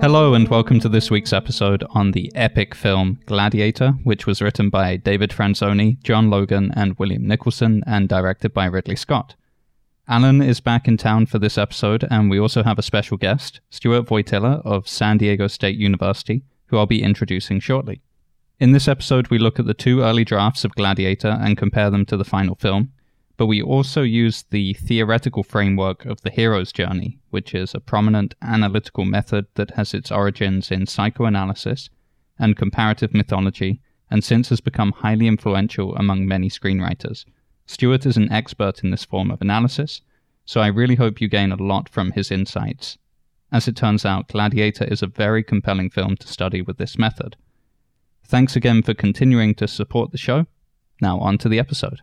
Hello, and welcome to this week's episode on the epic film Gladiator, which was written by David Franzoni, John Logan, and William Nicholson, and directed by Ridley Scott. Alan is back in town for this episode, and we also have a special guest, Stuart Voytilla of San Diego State University, who I'll be introducing shortly. In this episode, we look at the two early drafts of Gladiator and compare them to the final film, but we also use the theoretical framework of the hero's journey, which is a prominent analytical method that has its origins in psychoanalysis and comparative mythology, and since has become highly influential among many screenwriters. Stuart is an expert in this form of analysis, so I really hope you gain a lot from his insights. As it turns out, Gladiator is a very compelling film to study with this method. Thanks again for continuing to support the show. Now, on to the episode.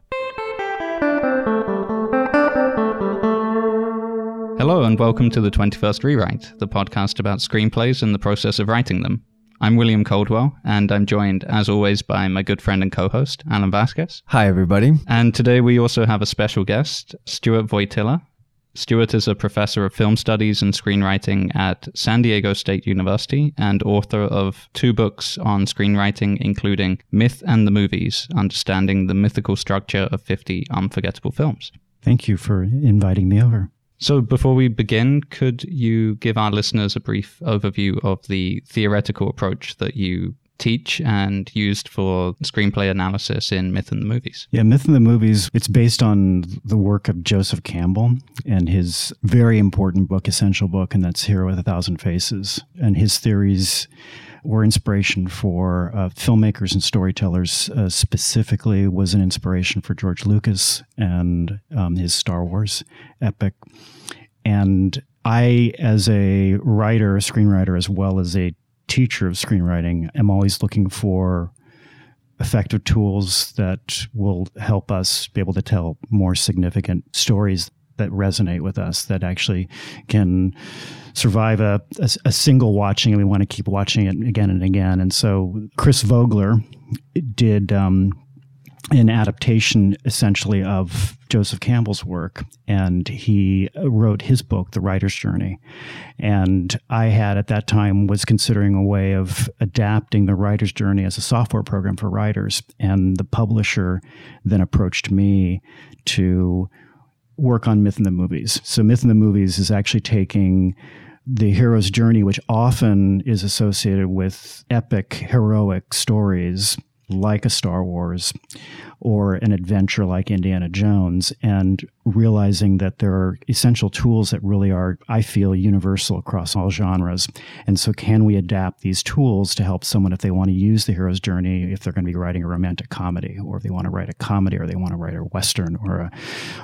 Hello, and welcome to the 21st Rewrite, the podcast about screenplays and the process of writing them. I'm William Coldwell, and I'm joined, as always, by my good friend and co host, Alan Vasquez. Hi, everybody. And today we also have a special guest, Stuart Voytilla. Stuart is a professor of film studies and screenwriting at San Diego State University and author of two books on screenwriting, including Myth and the Movies Understanding the Mythical Structure of 50 Unforgettable Films. Thank you for inviting me over. So, before we begin, could you give our listeners a brief overview of the theoretical approach that you teach and used for screenplay analysis in Myth and the Movies? Yeah, Myth and the Movies, it's based on the work of Joseph Campbell and his very important book, essential book, and that's Hero with a Thousand Faces. And his theories were inspiration for uh, filmmakers and storytellers. Uh, specifically, was an inspiration for George Lucas and um, his Star Wars epic. And I, as a writer, a screenwriter, as well as a teacher of screenwriting, am always looking for effective tools that will help us be able to tell more significant stories that resonate with us that actually can survive a, a, a, single watching and we want to keep watching it again and again and so chris vogler did um, an adaptation essentially of Joseph Campbell's work, and he wrote his book, The Writer's Journey. And I had at that time was considering a way of adapting The Writer's Journey as a software program for writers, and the publisher then approached me to work on Myth and the Movies. So Myth and the Movies is actually taking the hero's journey, which often is associated with epic, heroic stories like a Star Wars or an adventure like Indiana Jones, and realizing that there are essential tools that really are, I feel, universal across all genres. And so, can we adapt these tools to help someone if they want to use the hero's journey, if they're going to be writing a romantic comedy, or if they want to write a comedy, or they want to write a Western or a,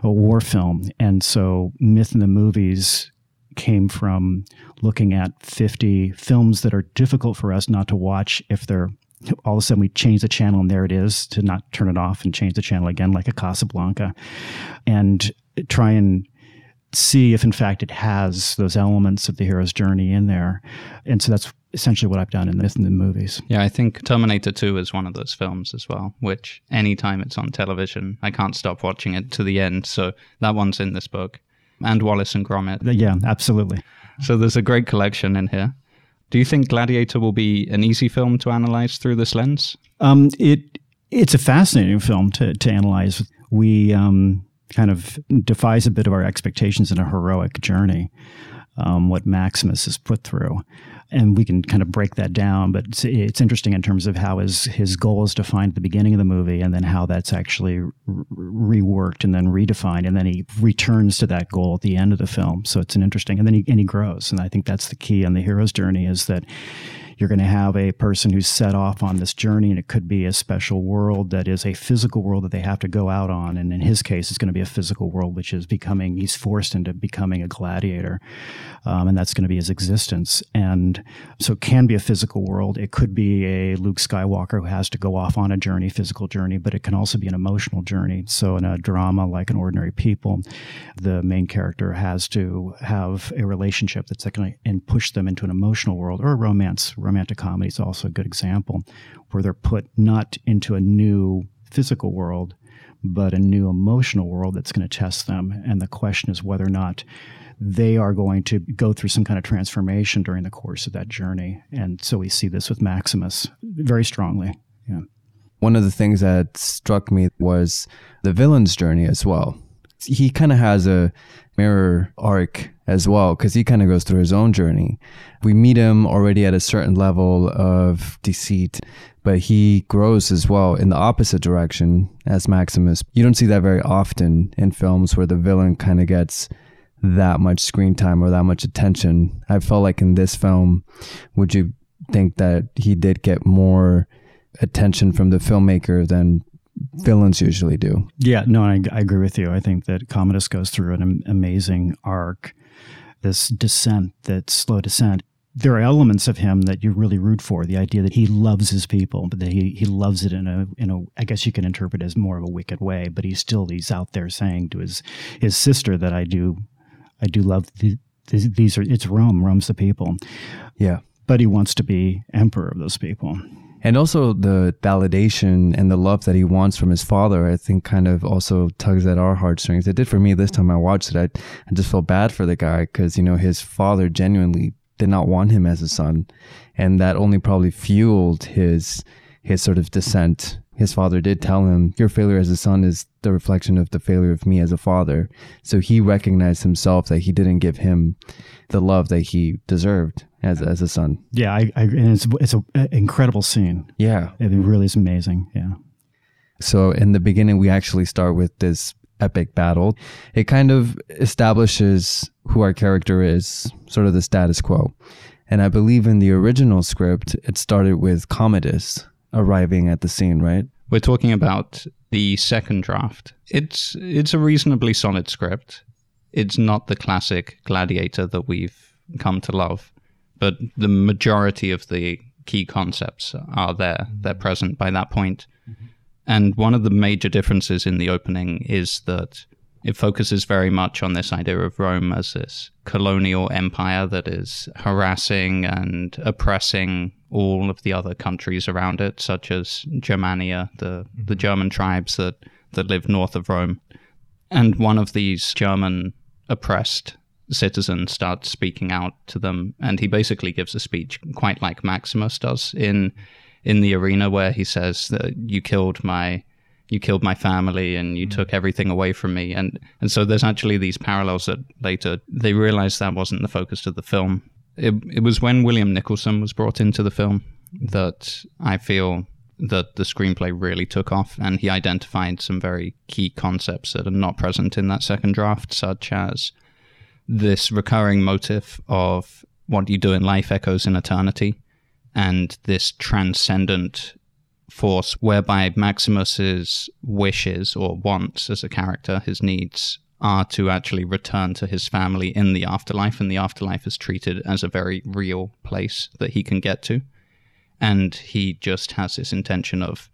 a war film? And so, Myth and the Movies came from looking at 50 films that are difficult for us not to watch if they're all of a sudden we change the channel and there it is to not turn it off and change the channel again like a Casablanca and try and see if in fact it has those elements of the hero's journey in there. And so that's essentially what I've done in, this, in the movies. Yeah, I think Terminator 2 is one of those films as well, which anytime it's on television, I can't stop watching it to the end. So that one's in this book. And Wallace and Gromit. Yeah, absolutely. So there's a great collection in here. Do you think Gladiator will be an easy film to analyze through this lens? Um, it it's a fascinating film to to analyze. We um, kind of defies a bit of our expectations in a heroic journey. Um, what Maximus is put through, and we can kind of break that down. But it's, it's, interesting in terms of how his his goal is defined at the beginning of the movie, and then how that's actually re- reworked and then redefined, and then he returns to that goal at the end of the film. So it's an interesting, and then he and he grows, and I think that's the key on the hero's journey is that you're going to have a person who's set off on this journey, and it could be a special world that is a physical world that they have to go out on. And in his case, it's going to be a physical world, which is becoming, he's forced into becoming a gladiator. Um, and that's going to be his existence. And so it can be a physical world. It could be a Luke Skywalker who has to go off on a journey, physical journey, but it can also be an emotional journey. So in a drama like an ordinary people, the main character has to have a relationship that's going to and push them into an emotional world or a romance romantic comedy is also a good example where they're put not into a new physical world, but a new emotional world that's going to test them. And the question is whether or not they are going to go through some kind of transformation during the course of that journey. And so we see this with Maximus very strongly. Yeah. One of the things that struck me was the villain's journey as well. He kind of has a mirror arc as well because he kind of goes through his own journey. We meet him already at a certain level of deceit, but he grows as well in the opposite direction as Maximus. You don't see that very often in films where the villain kind of gets that much screen time or that much attention. I felt like in this film, would you think that he did get more attention from the filmmaker than villains usually do. Yeah, no, I, I agree with you. I think that Commodus goes through an amazing arc, this descent, that slow descent. There are elements of him that you really root for. The idea that he loves his people, but that he, he loves it in a in a I guess you can interpret as more of a wicked way. But he's still he's out there saying to his his sister that I do I do love the, these are it's Rome. Rome's the people. Yeah, but he wants to be emperor of those people and also the validation and the love that he wants from his father i think kind of also tugs at our heartstrings. It did for me this time i watched it i, I just felt bad for the guy because you know his father genuinely did not want him as a son. And that only probably fueled his his sort of descent his father did tell him your failure as a son is the reflection of the failure of me as a father so he recognized himself that he didn't give him the love that he deserved as as a son. Yeah, I, I and it's it's an incredible scene. Yeah, it really is amazing. Yeah. So in the beginning, we actually start with this epic battle. It kind of establishes who our character is, sort of the status quo. And I believe in the original script, it started with Commodus arriving at the scene, right? We're talking about the second draft. It's it's a reasonably solid script. It's not the classic gladiator that we've come to love but the majority of the key concepts are there. They're present by that point. Mm-hmm. And one of the major differences in the opening is that it focuses very much on this idea of Rome as this colonial empire that is harassing and oppressing all of the other countries around it, such as Germania, the, mm-hmm. the German tribes that, that live north of Rome. And one of these German oppressed citizen starts speaking out to them, and he basically gives a speech quite like Maximus does in in the arena, where he says that you killed my you killed my family and you mm-hmm. took everything away from me, and and so there's actually these parallels that later they realized that wasn't the focus of the film. It it was when William Nicholson was brought into the film that I feel that the screenplay really took off and he identified some very key concepts that are not present in that second draft, such as this recurring motif of what you do in life echoes in eternity, and this transcendent force whereby Maximus's wishes or wants as a character, his needs, are to actually return to his family in the afterlife, and the afterlife is treated as a very real place that he can get to. And he just has this intention of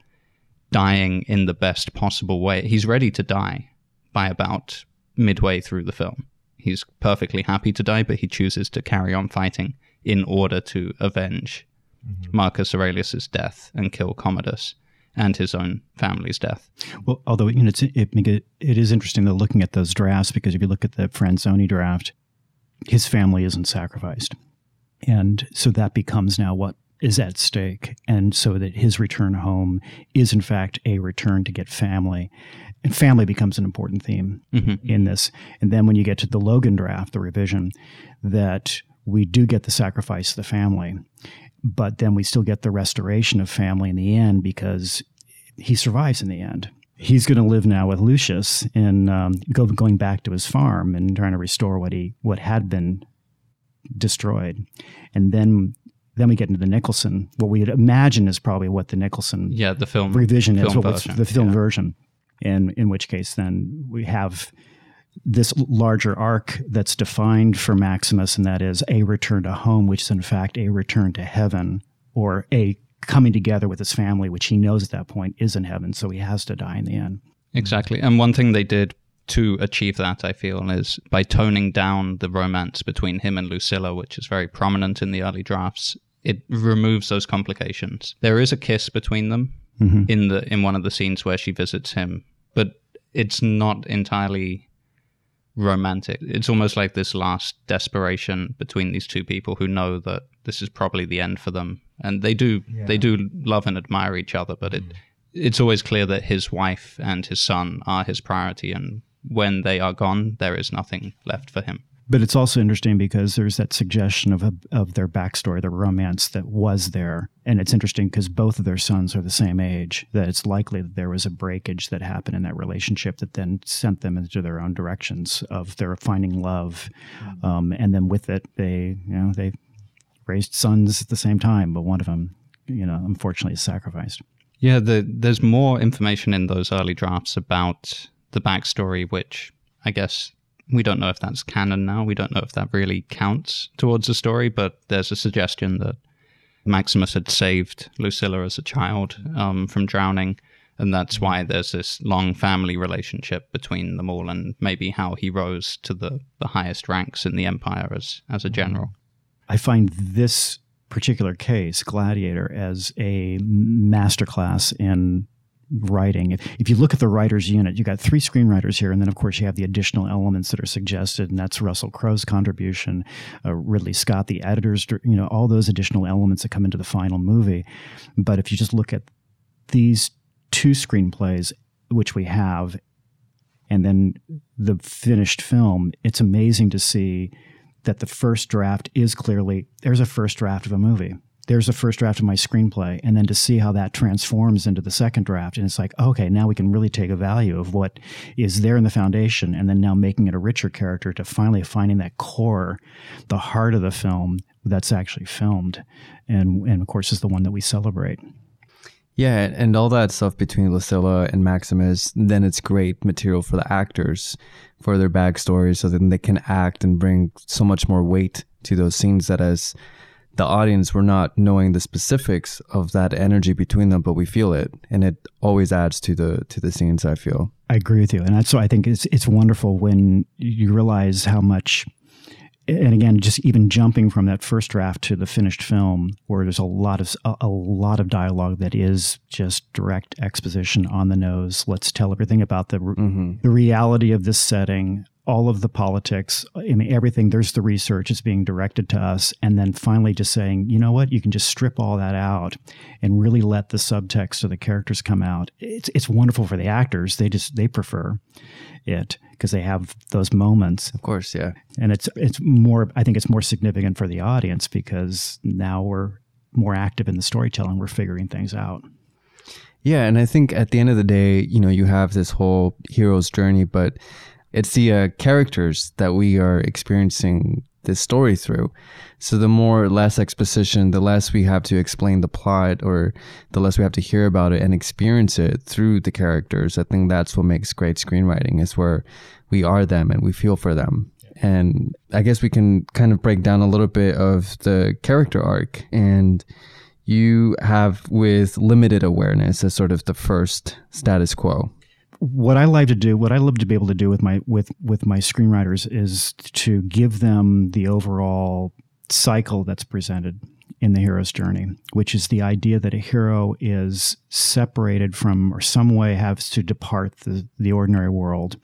dying in the best possible way. He's ready to die by about midway through the film. He's perfectly happy to die, but he chooses to carry on fighting in order to avenge mm-hmm. Marcus Aurelius's death and kill Commodus and his own family's death. Well, although you know, it's, it, it, it is interesting though looking at those drafts because if you look at the Franzoni draft, his family isn't sacrificed, and so that becomes now what is at stake, and so that his return home is in fact a return to get family and family becomes an important theme mm-hmm. in this. And then when you get to the Logan draft, the revision, that we do get the sacrifice of the family, but then we still get the restoration of family in the end because he survives in the end. He's going to live now with Lucius and um, go, going back to his farm and trying to restore what he what had been destroyed. And then then we get into the Nicholson. What we would imagine is probably what the Nicholson yeah the film revision film is, what version. the film yeah. version and in which case then we have this larger arc that's defined for Maximus, and that is a return to home, which is in fact a return to heaven, or a coming together with his family, which he knows at that point is in heaven, so he has to die in the end. Exactly. And one thing they did to achieve that, I feel, is by toning down the romance between him and Lucilla, which is very prominent in the early drafts. It removes those complications. There is a kiss between them, mm-hmm. in the in one of the scenes where she visits him, but it's not entirely romantic. It's almost like this last desperation between these two people who know that this is probably the end for them, and they do yeah. they do love and admire each other, but it mm. it's always clear that his wife and his son are his priority, and when they are gone, there is nothing left for him. But it's also interesting because there's that suggestion of a, of their backstory, the romance that was there, and it's interesting because both of their sons are the same age. That it's likely that there was a breakage that happened in that relationship that then sent them into their own directions of their finding love, mm-hmm. um, and then with it, they you know they raised sons at the same time, but one of them, you know, unfortunately is sacrificed. Yeah, the, there's more information in those early drafts about the backstory, which I guess we don't know if that's canon now. We don't know if that really counts towards the story, but there's a suggestion that Maximus had saved Lucilla as a child um, from drowning, and that's why there's this long family relationship between them all, and maybe how he rose to the, the highest ranks in the empire as as a general. I find this particular case, Gladiator, as a masterclass in writing. If, if you look at the writers unit, you got three screenwriters here, and then of course you have the additional elements that are suggested, and that's Russell Crowe's contribution, uh, Ridley Scott, the editors, you know, all those additional elements that come into the final movie. But if you just look at these two screenplays, which we have, and then the finished film, it's amazing to see that the first draft is clearly there's a first draft of a movie there's a first draft of my screenplay and then to see how that transforms into the second draft and it's like okay now we can really take a value of what is there in the foundation and then now making it a richer character to finally finding that core the heart of the film that's actually filmed and and of course is the one that we celebrate. Yeah, and all that stuff between Lucilla and Maximus, then it's great material for the actors, for their backstories, so that they can act and bring so much more weight to those scenes that as the audience we're not knowing the specifics of that energy between them but we feel it and it always adds to the to the scenes i feel i agree with you and that's why i think it's it's wonderful when you realize how much and again just even jumping from that first draft to the finished film where there's a lot of a, a lot of dialogue that is just direct exposition on the nose let's tell everything about the mm-hmm. the reality of this setting all of the politics, I mean, everything, there's the research is being directed to us. And then finally just saying, you know what, you can just strip all that out and really let the subtext of the characters come out. It's, it's wonderful for the actors. They just, they prefer it because they have those moments. Of course, yeah. And it's, it's more, I think it's more significant for the audience because now we're more active in the storytelling. We're figuring things out. Yeah, and I think at the end of the day, you know, you have this whole hero's journey, but it's the uh, characters that we are experiencing this story through. So the more less exposition, the less we have to explain the plot or the less we have to hear about it and experience it through the characters. I think that's what makes great screenwriting is where we are them and we feel for them. And I guess we can kind of break down a little bit of the character arc and you have with limited awareness as sort of the first status quo what I like to do, what I love to be able to do with my with with my screenwriters is to give them the overall cycle that's presented in the hero's journey, which is the idea that a hero is separated from or some way has to depart the, the ordinary world.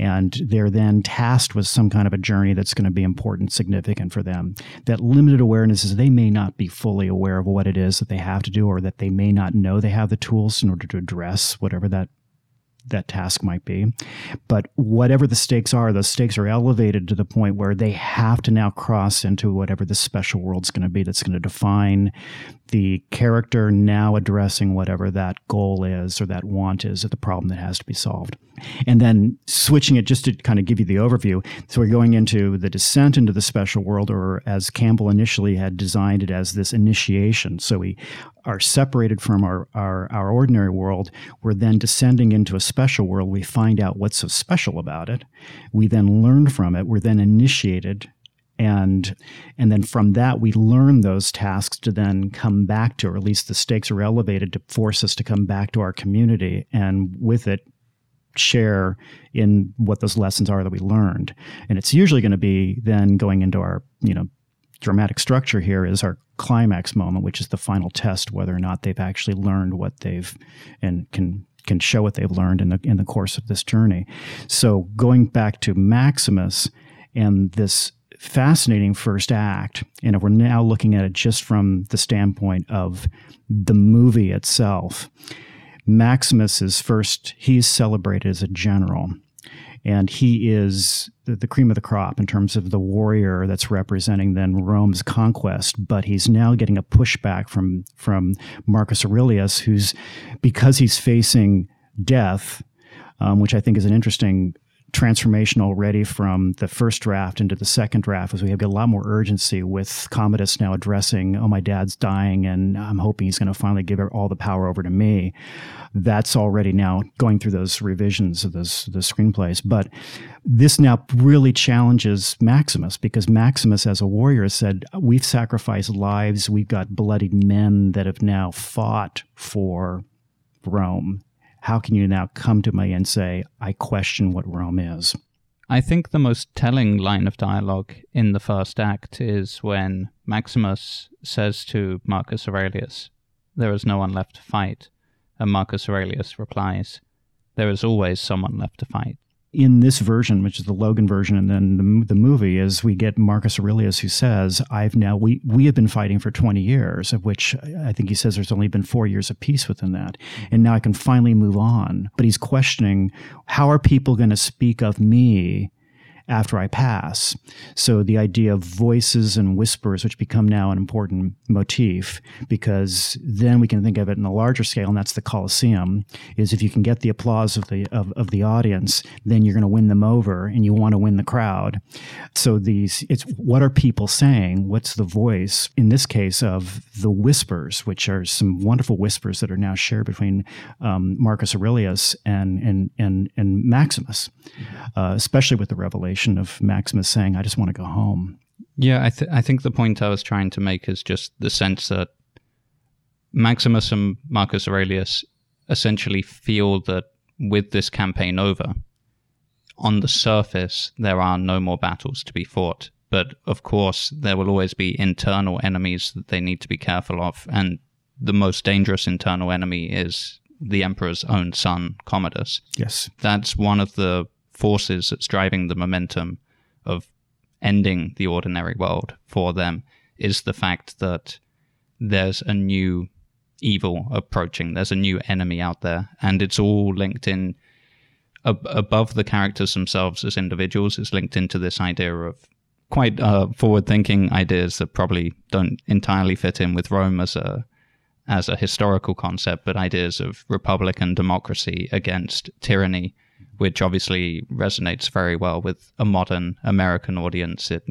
And they're then tasked with some kind of a journey that's going to be important, significant for them. That limited awareness is they may not be fully aware of what it is that they have to do, or that they may not know they have the tools in order to address whatever that that task might be. But whatever the stakes are, those stakes are elevated to the point where they have to now cross into whatever the special world's going to be that's going to define the character now addressing whatever that goal is or that want is or the problem that has to be solved. And then switching it just to kind of give you the overview. So we're going into the descent into the special world, or as Campbell initially had designed it as this initiation. So we are separated from our, our, our ordinary world. We're then descending into a special world. We find out what's so special about it. We then learn from it. We're then initiated and and then from that we learn those tasks to then come back to or at least the stakes are elevated to force us to come back to our community and with it share in what those lessons are that we learned and it's usually going to be then going into our you know dramatic structure here is our climax moment which is the final test whether or not they've actually learned what they've and can can show what they've learned in the in the course of this journey. So going back to Maximus and this fascinating first act, and if we're now looking at it just from the standpoint of the movie itself, Maximus is first he's celebrated as a general and he is the, cream of the crop in terms of the warrior that's representing then Rome's conquest. But he's now getting a pushback from from Marcus Aurelius, who's because he's facing death, um, which I think is an interesting transformation already from the first draft into the second draft as we have a lot more urgency with Commodus now addressing, oh, my dad's dying and I'm hoping he's going to finally give all the power over to me. That's already now going through those revisions of those the screenplays. But this now really challenges Maximus because Maximus, as a warrior, said, We've sacrificed lives, we've got bloodied men that have now fought for Rome how can you now come to me and say, I question what Rome is? I think the most telling line of dialogue in the first act is when Maximus says to Marcus Aurelius, There is no one left to fight. And Marcus Aurelius replies, There is always someone left to fight in this version, which is the Logan version, and then the, the movie, is we get Marcus Aurelius who says, "I've now we we have been fighting for twenty years, of which I think he says there's only been four years of peace within that, mm-hmm. and now I can finally move on." But he's questioning, how are people going to speak of me after I pass. So the idea of voices and whispers, which become now an important motif, because then we can think of it in a larger scale, and that's the Colosseum, is if you can get the applause of the of, of the audience, then you're going to win them over and you want to win the crowd. So these it's what are people saying? What's the voice in this case of the whispers, which are some wonderful whispers that are now shared between um, Marcus Aurelius and and and and Maximus, uh, especially with the revelation of Maximus saying, I just want to go home. Yeah, I, th- I think the point I was trying to make is just the sense that Maximus and Marcus Aurelius essentially feel that with this campaign over, on the surface, there are no more battles to be fought. But of course, there will always be internal enemies that they need to be careful of. And the most dangerous internal enemy is the emperor's own son, Commodus. Yes. That's one of the forces that's driving the momentum of ending the ordinary world for them is the fact that there's a new evil approaching. There's a new enemy out there, and it's all linked in ab- above the characters themselves as individuals. It's linked into this idea of quite uh, forward-thinking ideas that probably don't entirely fit in with Rome as a as a historical concept, but ideas of republican democracy against tyranny which obviously resonates very well with a modern American audience. It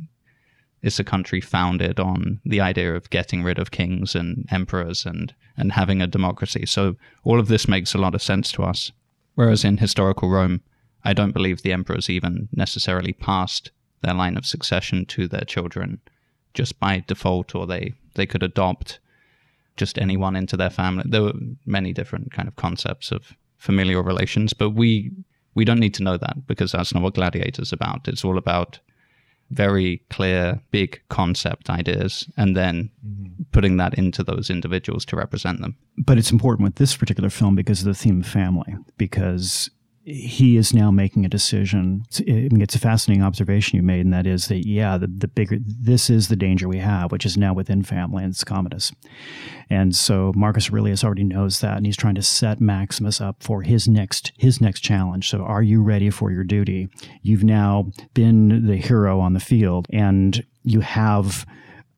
is a country founded on the idea of getting rid of kings and emperors and, and having a democracy. So all of this makes a lot of sense to us. Whereas in historical Rome, I don't believe the emperors even necessarily passed their line of succession to their children just by default, or they, they could adopt just anyone into their family. There were many different kind of concepts of familial relations, but we we don't need to know that because that's not what Gladiator's about. It's all about very clear, big concept ideas and then mm-hmm. putting that into those individuals to represent them. But it's important with this particular film because of the theme of family, because he is now making a decision. It's, mean, it's a fascinating observation you made, and that is that yeah, the, the bigger this is the danger we have, which is now within family, and it's Commodus. And so Marcus Aurelius already knows that, and he's trying to set Maximus up for his next his next challenge. So, are you ready for your duty? You've now been the hero on the field, and you have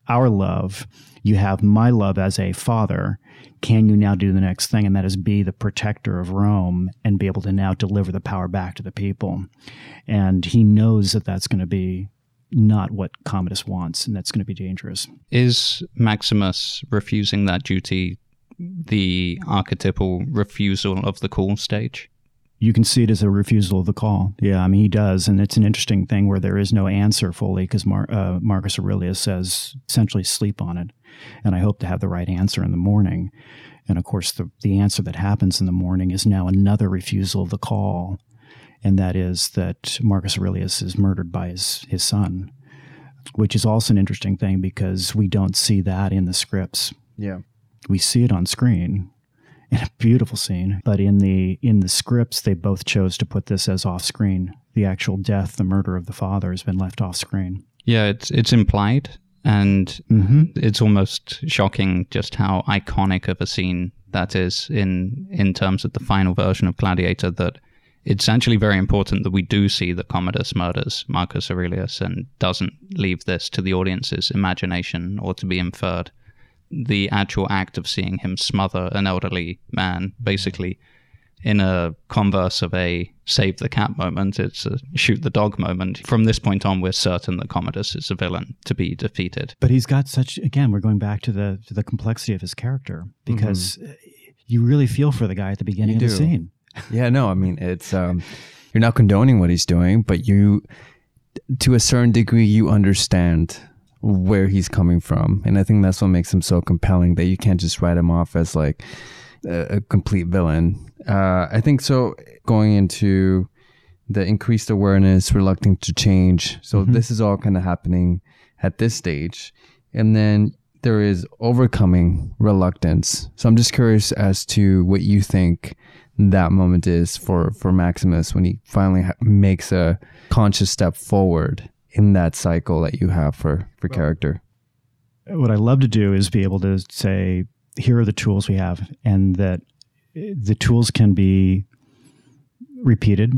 our love. You have my love as a father can you now do the next thing? And that is be the protector of Rome and be able to now deliver the power back to the people. And he knows that that's going to be not what Commodus wants, and that's going to be dangerous. Is Maximus refusing that duty the archetypal refusal of the call stage? you can see it as a refusal of the call. Yeah, I mean, he does. And it's an interesting thing where there is no answer fully because Mar- uh, Marcus Aurelius says essentially sleep on it. And I hope to have the right answer in the morning. And of course, the, the answer that happens in the morning is now another refusal of the call. And that is that Marcus Aurelius is murdered by his, his son, which is also an interesting thing because we don't see that in the scripts. Yeah. We see it on screen, in a beautiful scene. But in the in the scripts, they both chose to put this as off screen. The actual death, the murder of the father, has been left off screen. Yeah, it's it's implied, and Mm-hmm. it's almost shocking just how iconic of a scene that is in in terms of the final version of Gladiator. That it's actually very important that we do see that Commodus murders Marcus Aurelius and doesn't leave this to the audience's imagination or to be inferred. The actual act of seeing him smother an elderly man, basically in a converse of a save the cat moment, it's a shoot the dog moment. From this point on, we're certain that Commodus is a villain to be defeated. But he's got such again, we're going back to the to the complexity of his character because uh, you really feel for the guy at the beginning You of the scene. Yeah, no, I mean it's um you're not condoning what he's doing, but you to a certain degree you understand where he's coming from. And I think that's what makes him so compelling that you can't just write him off as like a, a complete villain. Uh I think so going into the increased awareness, reluctant to change. So this is all kind of happening at this stage. And then there is overcoming reluctance. So I'm just curious as to what you think that moment is for for Maximus when he finally ha- makes a conscious step forward in that cycle that you have for for character. what I love to do is be able to say, here are the tools we have, and that uh, the tools can be repeated.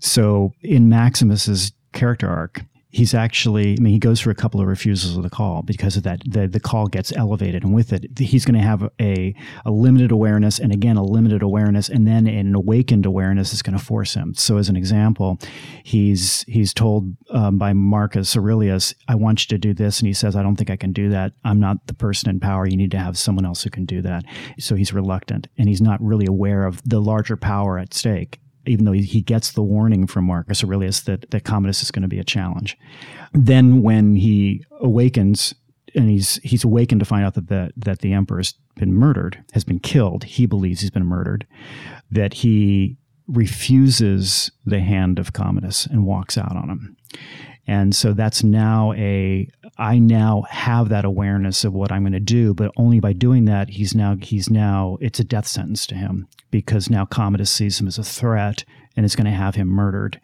So in Maximus's character arc, he's actually, I mean, he goes through a couple of refusals of the call because of that. The, the call gets elevated, and with it, he's going to have a, a limited awareness, and again, a limited awareness, and then an awakened awareness is going to force him. So, as an example, he's he's told um, by Marcus Aurelius, "I want you to do this," and he says, "I don't think I can do that. I'm not the person in power. You need to have someone else who can do that." So he's reluctant, and he's not really aware of the larger power at stake even though he, gets the warning from Marcus Aurelius that, that Commodus is going to be a challenge. Then when he awakens and he's he's awakened to find out that the, that the emperor's been murdered, has been killed, he believes he's been murdered, that he refuses the hand of Commodus and walks out on him. And so that's now a I now have that awareness of what I'm going to do, but only by doing that he's now he's now it's a death sentence to him because now Commodus sees him as a threat and is going to have him murdered.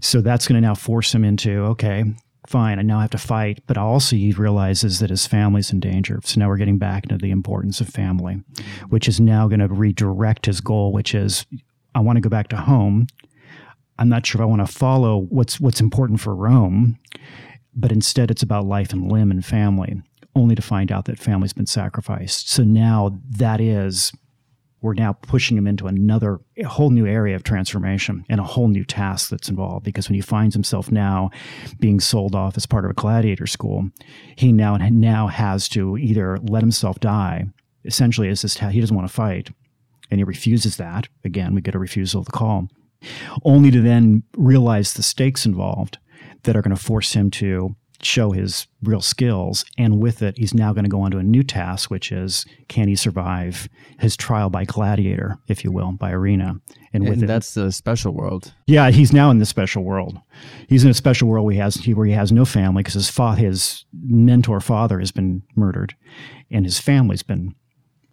So that's going to now force him into okay, fine, I now have to fight, but also he realizes that his family's in danger. So now we're getting back into the importance of family, which is now going to redirect his goal, which is I want to go back to home. I'm not sure if I want to follow what's what's important for Rome, but instead it's about life and limb and family, only to find out that family's been sacrificed. So now that is we're now pushing him into another a whole new area of transformation and a whole new task that's involved. Because when he finds himself now being sold off as part of a gladiator school he now now has to either let himself die essentially it's just he doesn't want to fight and he refuses that. Again we get a refusal of the call only to then realize the stakes involved that are going to force him to show his real skills. And with it, he's now going to go on to a new task, which is can he survive his trial by gladiator, if you will, by arena? And with And it, that's the special world. yeah, he's now in the special world. He's in a special world where he has where he has no family because his fa- his mentor father has been murdered, and his family's been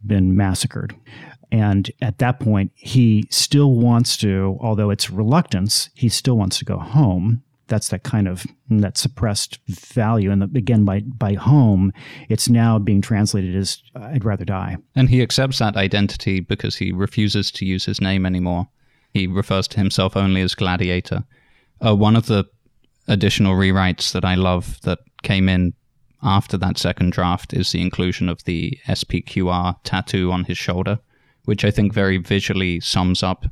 been massacred. And at that point, he still wants to, although it's reluctance, he still wants to go home. That's that kind of that suppressed value. And the, again, by by home, it's now being translated as "I'd rather die." And he accepts that identity because he refuses to use his name anymore. He refers to himself only as Gladiator. Uh, one of the additional rewrites that I love that came in after that second draft is the inclusion of the SPQR tattoo on his shoulder, which I think very visually sums up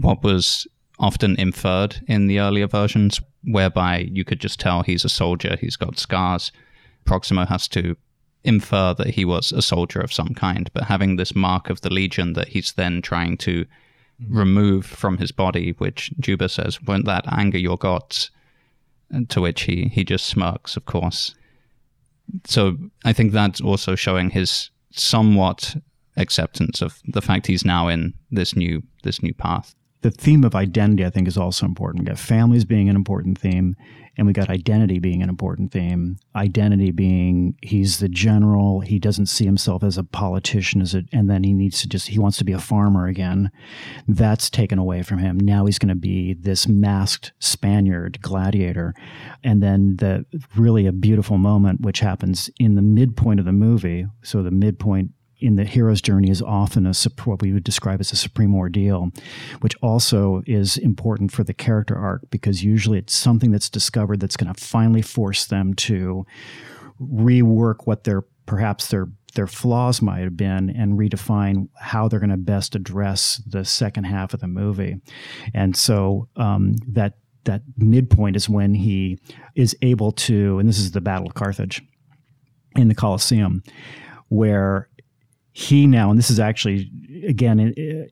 what was often inferred in the earlier versions, whereby you could just tell he's a soldier, he's got scars. Proximo has to infer that he was a soldier of some kind, but having this mark of the Legion that he's then trying to mm-hmm. remove from his body, which Juba says, won't that anger your gods? And to which he, he just smirks, of course. So I think that's also showing his somewhat acceptance of the fact he's now in this new this new path. the theme of identity, I think, is also important. We got families being an important theme, and we got identity being an important theme. Identity being he's the general, he doesn't see himself as a politician, as a, and then he needs to just he wants to be a farmer again. That's taken away from him. Now he's going to be this masked Spaniard gladiator, and then the really a beautiful moment which happens in the midpoint of the movie. So the midpoint in the hero's journey is often a what we would describe as a supreme ordeal, which also is important for the character arc because usually it's something that's discovered that's going to finally force them to rework what their perhaps their their flaws might have been and redefine how they're going to best address the second half of the movie. And so um, that that midpoint is when he is able to, and this is the Battle of Carthage in the Colosseum, where he now, and this is actually again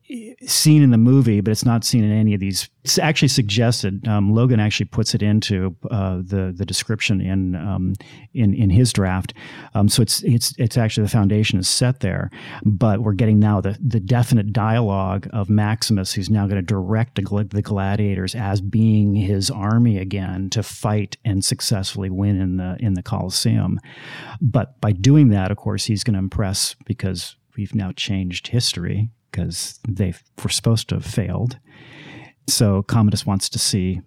seen in the movie, but it's not seen in any of these. It's actually suggested. Um, Logan actually puts it into uh, the the description in um, in in his draft. Um, so it's it's it's actually the foundation is set there, but we're getting now the the definite dialogue of Maximus, who's now going to direct the, the gladiators as being his army again to fight and successfully win in the in the Colosseum. But by doing that, of course, he's going to impress because we've now changed history because they were supposed to have failed. So Commodus wants to see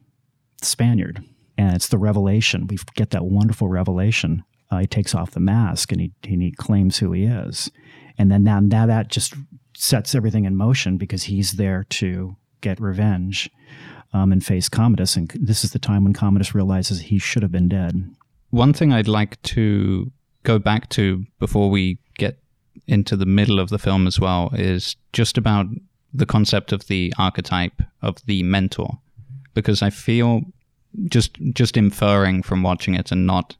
the Spaniard, and it's the revelation. We get that wonderful revelation. Uh, he takes off the mask and he, and he claims who he is, and then now, now that just sets everything in motion because he's there to get revenge um, and face Commodus. And this is the time when Commodus realizes he should have been dead. One thing I'd like to go back to before we get into the middle of the film as well is just about the concept of the archetype of the mentor. Because I feel just just inferring from watching it and not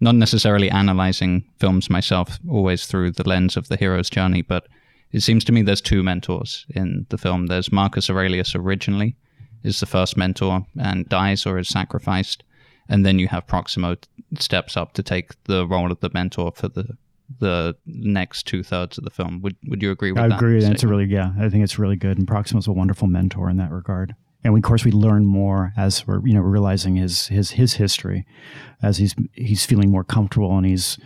not necessarily analyzing films myself always through the lens of the hero's journey but it seems to me there's two mentors in the film. There's Marcus Aurelius originally is the first mentor and dies or is sacrificed. And then you have Proximo steps up to take the role of the mentor for the the next two thirds of the film. Would Would you agree with I that? I agree. It's a really yeah. I think it's really good. And Proximo's a wonderful mentor in that regard. And we, of course, we learn more as we're you know realizing his his his history, as he's he's feeling more comfortable and he's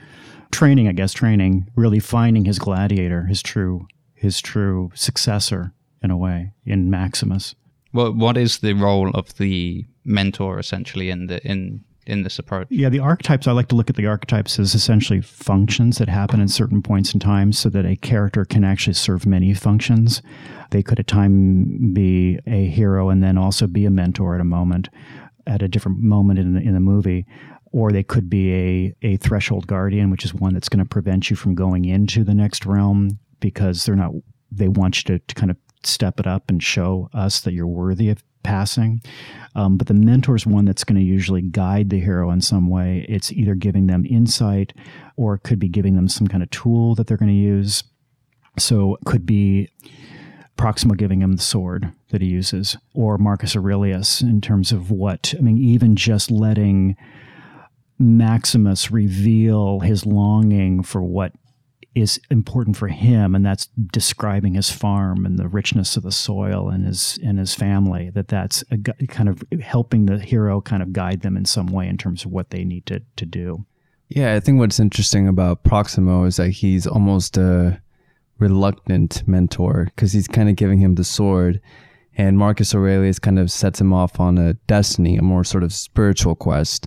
training, I guess, training, really finding his gladiator, his true his true successor in a way in Maximus. What what is the role of the mentor essentially in the in in this approach? Yeah, the archetypes, I like to look at the archetypes as essentially functions that happen in certain points in time so that a character can actually serve many functions. They could at time be a hero and then also be a mentor at a moment, at a different moment in the, in the movie. Or they could be a, a threshold guardian, which is one that's going to prevent you from going into the next realm because they're not, they want you to, to kind of step it up and show us that you're worthy of passing. Um, but the mentor is one that's going to usually guide the hero in some way. It's either giving them insight or it could be giving them some kind of tool that they're going to use. So it could be Proximo giving him the sword that he uses, or Marcus Aurelius in terms of what, I mean, even just letting Maximus reveal his longing for what is important for him, and that's describing his farm and the richness of the soil and his and his family. That that's a, kind of helping the hero kind of guide them in some way in terms of what they need to to do. Yeah, I think what's interesting about Proximo is that he's almost a reluctant mentor because he's kind of giving him the sword, and Marcus Aurelius kind of sets him off on a destiny, a more sort of spiritual quest.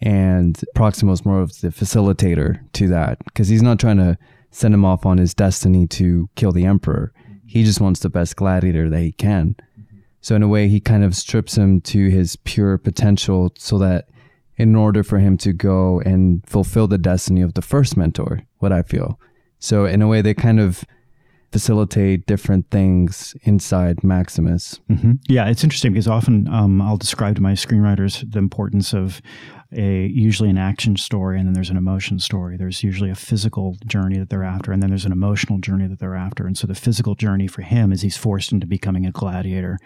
And Proximo is more of the facilitator to that because he's not trying to send him off on his destiny to kill the emperor. He just wants the best gladiator that he can. So in a way, he kind of strips him to his pure potential so that in order for him to go and fulfill the destiny of the first mentor, what I feel. So in a way, they kind of facilitate different things inside Maximus. Mm-hmm. Yeah, it's interesting because often um, I'll describe to my screenwriters the importance of a usually an action story and then there's an emotion story. There's usually a physical journey that they're after and then there's an emotional journey that they're after. And so the physical journey for him is he's forced into becoming a gladiator.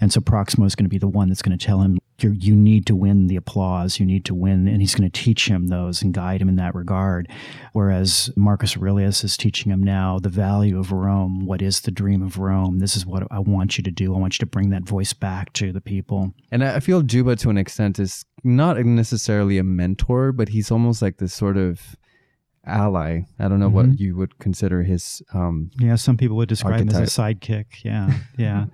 And so Proximo is going to be the one that's going to tell him you you need to win the applause. You need to win, and he's going to teach him those and guide him in that regard. Whereas Marcus Aurelius is teaching him now the value of Rome. What is the dream of Rome? This is what I want you to do. I want you to bring that voice back to the people. And I feel Juba, to an extent, is not necessarily a mentor, but he's almost like this sort of ally. I don't know mm-hmm. what you would consider his. Um, yeah, some people would describe archetype. him as a sidekick. Yeah, yeah.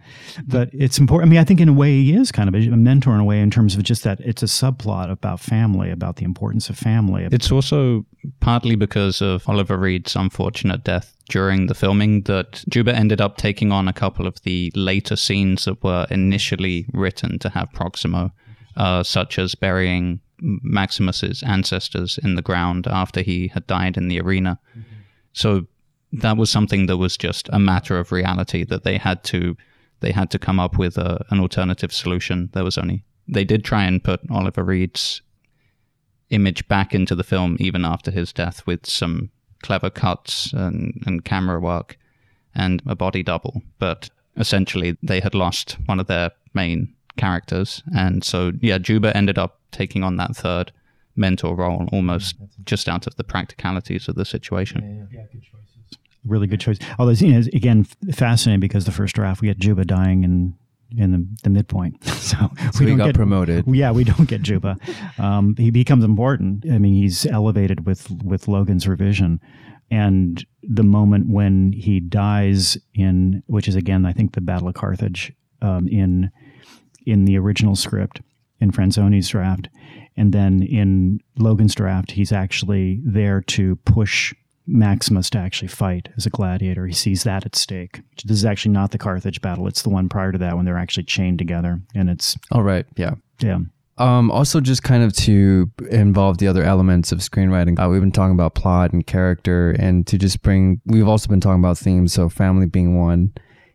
but it's important. I mean, I think in a way he is kind of a, mentor in a way in terms of just that it's a subplot about family, about the importance of family. It's also partly because of Oliver Reed's unfortunate death during the filming that Juba ended up taking on a couple of the later scenes that were initially written to have Proximo, uh, such as burying Maximus's ancestors in the ground after he had died in the arena. Mm-hmm. So that was something that was just a matter of reality that they had to they had to come up with a, an alternative solution. There was only they did try and put Oliver Reed's image back into the film even after his death with some clever cuts and, and camera work and a body double, but essentially they had lost one of their main characters. And so, yeah, Juba ended up taking on that third mentor role almost just out of the practicalities of the situation. Yeah, yeah. good choices. Really good choice. Although, you know, again, fascinating because the first draft we get Juba dying in in the, the midpoint. so, so we got get, promoted. Yeah, we don't get Juba. Um, he becomes important. I mean, he's elevated with with Logan's revision, and the moment when he dies in, which is again, I think the Battle of Carthage um, in in the original script in Franzoni's draft. And then in Logan's draft, he's actually there to push Maximus to actually fight as a gladiator. He sees that at stake. This is actually not the Carthage battle. It's the one prior to that when they're actually chained together. And it's. All right. Yeah. Yeah. Um, also, just kind of to involve the other elements of screenwriting. Uh, we've been talking about plot and character, and to just bring, we've also been talking about themes, so family being one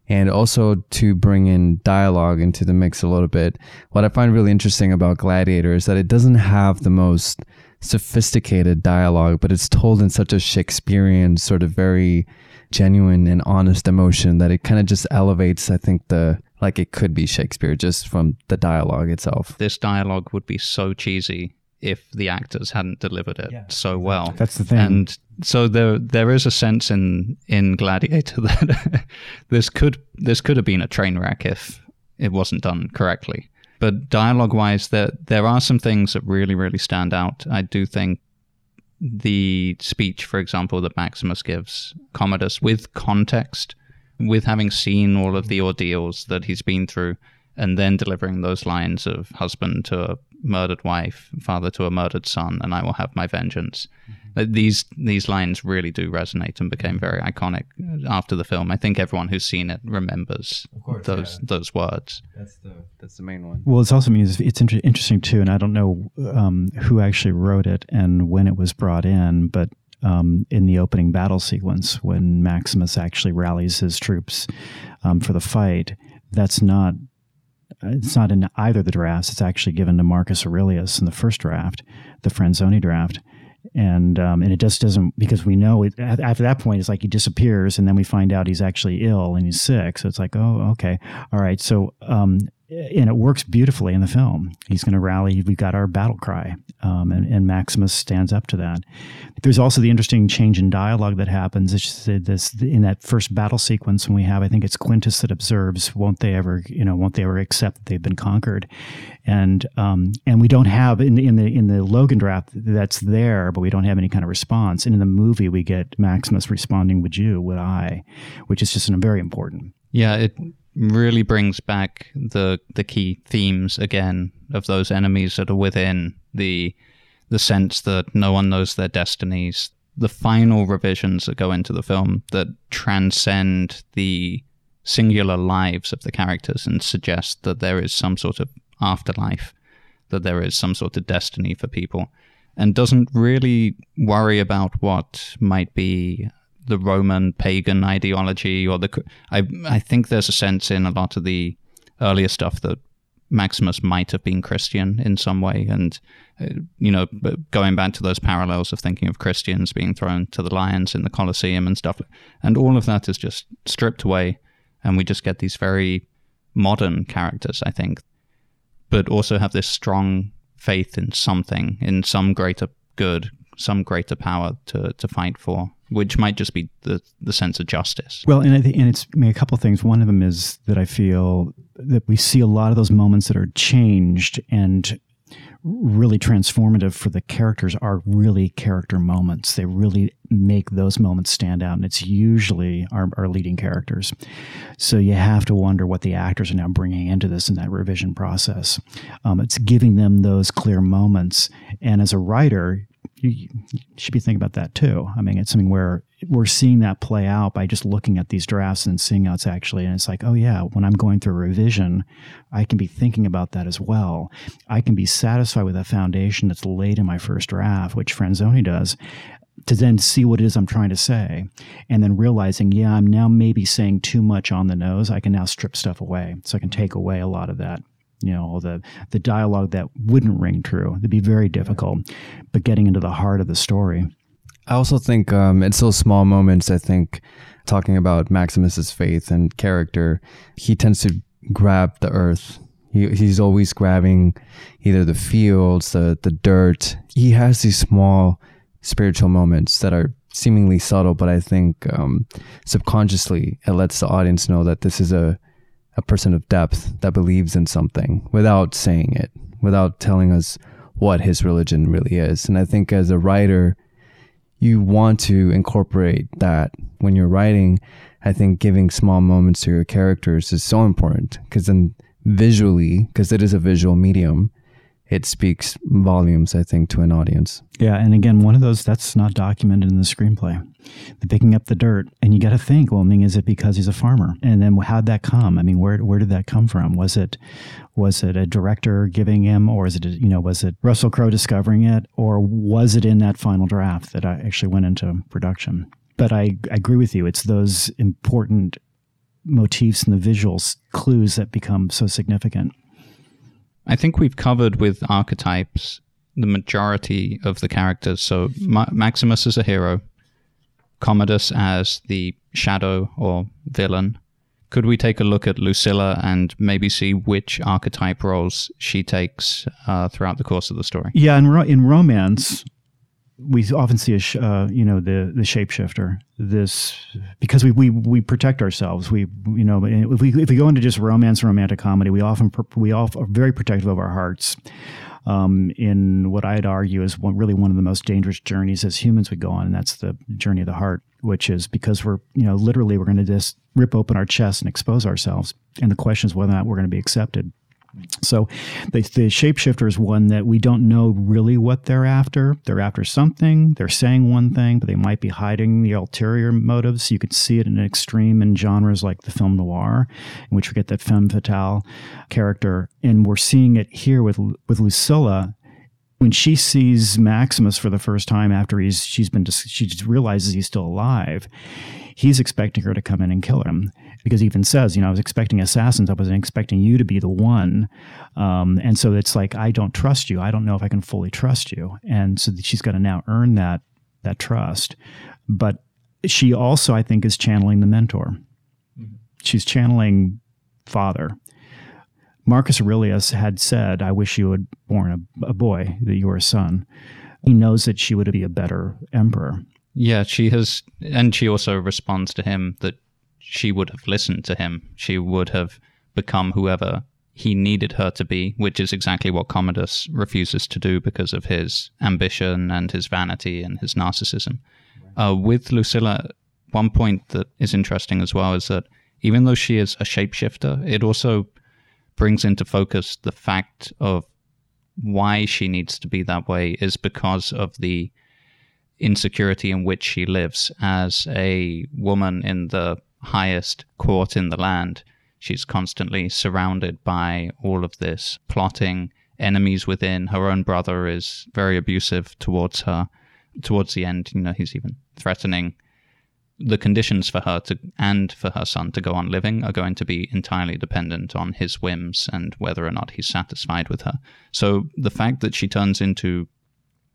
and also to bring in dialogue into the mix a little bit. What I find really interesting about Gladiator is that it doesn't have the most sophisticated dialogue, but it's told in such a Shakespearean, sort of very genuine and honest emotion that it kind of just elevates, I think, the like it could be Shakespeare just from the dialogue itself. This dialogue would be so cheesy if the actors hadn't delivered it yeah, so well. That's the thing. And so there there is a sense in in Gladiator that this could this could have been a train wreck if it wasn't done correctly. But dialogue wise, there there are some things that really really stand out. I do think the speech, for example, that Maximus gives Commodus with context, with having seen all of the ordeals that he's been through, and then delivering those lines of husband to a murdered wife, father to a murdered son, and I will have my vengeance. Mm-hmm. These these lines really do resonate and became very iconic after the film. I think everyone who's seen it remembers course, those yeah. those words. That's the that's the main one. Well, it's also means it's inter- interesting too, and I don't know um, who actually wrote it and when it was brought in, but um, in the opening battle sequence when Maximus actually rallies his troops um, for the fight. That's not it's not in either the drafts. It's actually given to Marcus Aurelius in the first draft, the Franzoni draft, and um, and it just doesn't because we know it, after that point it's like he disappears, and then we find out he's actually ill and he's sick. So it's like, oh, okay, all right. So um, and it works beautifully in the film. He's going to rally. We've got our battle cry, um, and, and, Maximus stands up to that. There's also the interesting change in dialogue that happens. It's this in that first battle sequence when we have. I think it's Quintus that observes. Won't they ever? You know, won't they ever accept that they've been conquered? And um, and we don't have in in the in the Logan draft that's there, but we don't have any kind of response. And in the movie, we get Maximus responding, "Would you? Would I?" Which is just very important. Yeah, it really brings back the the key themes again of those enemies that are within the the sense that no one knows their destinies. The final revisions that go into the film that transcend the singular lives of the characters and suggest that there is some sort of afterlife, that there is some sort of destiny for people, and doesn't really worry about what might be the Roman pagan ideology or the I I think there's a sense in a lot of the earlier stuff that Maximus might have been Christian in some way, and uh, you know, going back to those parallels of thinking of Christians being thrown to the lions in the Colosseum and stuff, and all of that is just stripped away, and we just get these very modern characters. I think but also have this strong faith in something, in some greater good, some greater power to, to fight for, which might just be the, the sense of justice. Well, and I think, and it's I mean, a couple of things. One of them is that I feel that we see a lot of those moments that are changed and really transformative for the characters are really character moments. They really make those moments stand out. And it's usually our, our leading characters. So you have to wonder what the actors are now bringing into this in that revision process. Um, it's giving them those clear moments. And as a writer, you, should be thinking about that too. I mean, it's something where we're seeing that play out by just looking at these drafts and seeing how it's actually. And it's like, oh yeah, when I'm going through a revision, I can be thinking about that as well. I can be satisfied with a foundation that's laid in my first draft, which Franzoni does, to then see what it is I'm trying to say, and then realizing, yeah, I'm now maybe saying too much on the nose. I can now strip stuff away, so I can take away a lot of that you know the the dialogue that wouldn't ring true. It'd be very difficult but getting into the heart of the story. I also think um, it's those small moments i think talking about maximus's faith and character he tends to grab the earth. He, he's always grabbing either the fields the, the dirt. He has these small spiritual moments that are seemingly subtle but i think um, subconsciously it lets the audience know that this is a a person of depth that believes in something without saying it, without telling us what his religion really is. And I think as a writer, you want to incorporate that when you're writing. I think giving small moments to your characters is so important because then visually, because it is a visual medium, it speaks volumes, I think, to an audience. Yeah, and again, one of those that's not documented in the screenplay. The picking up the dirt, and you got to think. Well, I mean, is it because he's a farmer? And then how'd that come? I mean, where where did that come from? Was it was it a director giving him, or is it you know was it Russell Crowe discovering it, or was it in that final draft that I actually went into production? But I, I agree with you. It's those important motifs and the visuals clues that become so significant. I think we've covered with archetypes the majority of the characters. So Ma- Maximus as a hero, Commodus as the shadow or villain. Could we take a look at Lucilla and maybe see which archetype roles she takes uh, throughout the course of the story? Yeah, in, ro- in romance, we often see a uh, you know the the shapeshifter. This because we, we we protect ourselves. We you know if we if we go into just romance and romantic comedy we often we all are very protective of our hearts. Um, in what I'd argue is one, really one of the most dangerous journeys as humans would go on and that's the journey of the heart which is because we're you know literally we're going to just rip open our chest and expose ourselves and the question is whether or not we're going to be accepted so the, the shapeshifter is one that we don't know really what they're after. They're after something. They're saying one thing, but they might be hiding the ulterior motives. You could see it in an extreme in genres like the film noir, in which we get that femme fatale character. And we're seeing it here with with Lucilla when she sees Maximus for the first time after he's she's been she just realizes he's still alive, he's expecting her to come in and kill him because he even says, you know, I was expecting assassins. I wasn't expecting you to be the one. Um, and so it's like, I don't trust you. I don't know if I can fully trust you. And so she's got to now earn that, that trust. But she also, I think, is channeling the mentor. Mm-hmm. She's channeling father. Marcus Aurelius had said, I wish you had born a, a boy, that you were a son. He knows that she would be a better emperor. Yeah, she has, and she also responds to him that she would have listened to him. She would have become whoever he needed her to be, which is exactly what Commodus refuses to do because of his ambition and his vanity and his narcissism. Uh, with Lucilla, one point that is interesting as well is that even though she is a shapeshifter, it also brings into focus the fact of why she needs to be that way is because of the insecurity in which she lives as a woman in the highest court in the land. She's constantly surrounded by all of this plotting, enemies within. Her own brother is very abusive towards her. Towards the end, you know, he's even threatening the conditions for her to and for her son to go on living are going to be entirely dependent on his whims and whether or not he's satisfied with her. So the fact that she turns into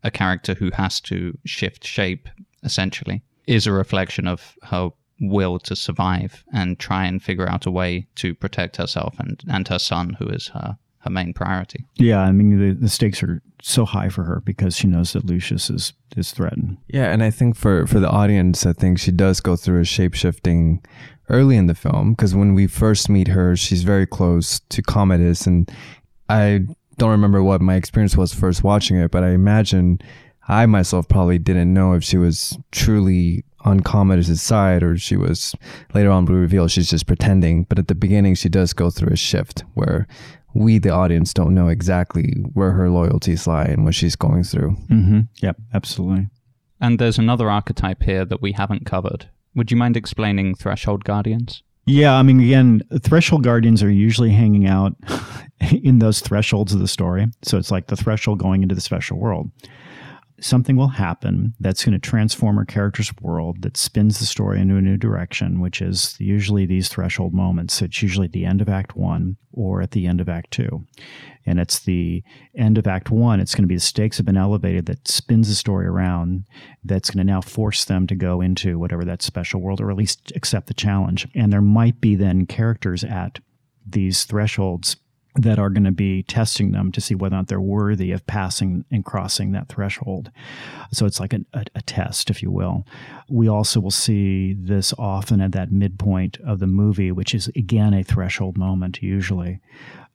a character who has to shift shape essentially is a reflection of her will to survive and try and figure out a way to protect herself and, and her son, who is her her main priority. Yeah, I mean the, the stakes are so high for her because she knows that Lucius is is threatened. Yeah, and I think for for the audience, I think she does go through a shape shifting early in the film because when we first meet her, she's very close to Commodus, and I don't remember what my experience was first watching it, but I imagine I myself probably didn't know if she was truly on Commodus' side or she was later on we reveal she's just pretending. But at the beginning, she does go through a shift where we, the audience, don't know exactly where her loyalties lie and what she's going through. Mm-hmm. Yep, absolutely. And there's another archetype here that we haven't covered. Would you mind explaining Threshold Guardians? Yeah, I mean, again, threshold guardians are usually hanging out in those thresholds of the story. So it's like the threshold going into the special world something will happen that's going to transform our character's world that spins the story into a new direction, which is usually these threshold moments. It's usually at the end of Act One or at the end of Act Two. And it's the end of Act One, it's going to be the stakes have been elevated that spins the story around, that's going to now force them to go into whatever that special world or at least accept the challenge. And there might be then characters at these thresholds that are going to be testing them to see whether or not they're worthy of passing and crossing that threshold. So it's like a, a, a, test, if you will. We also will see this often at that midpoint of the movie, which is again a threshold moment, usually.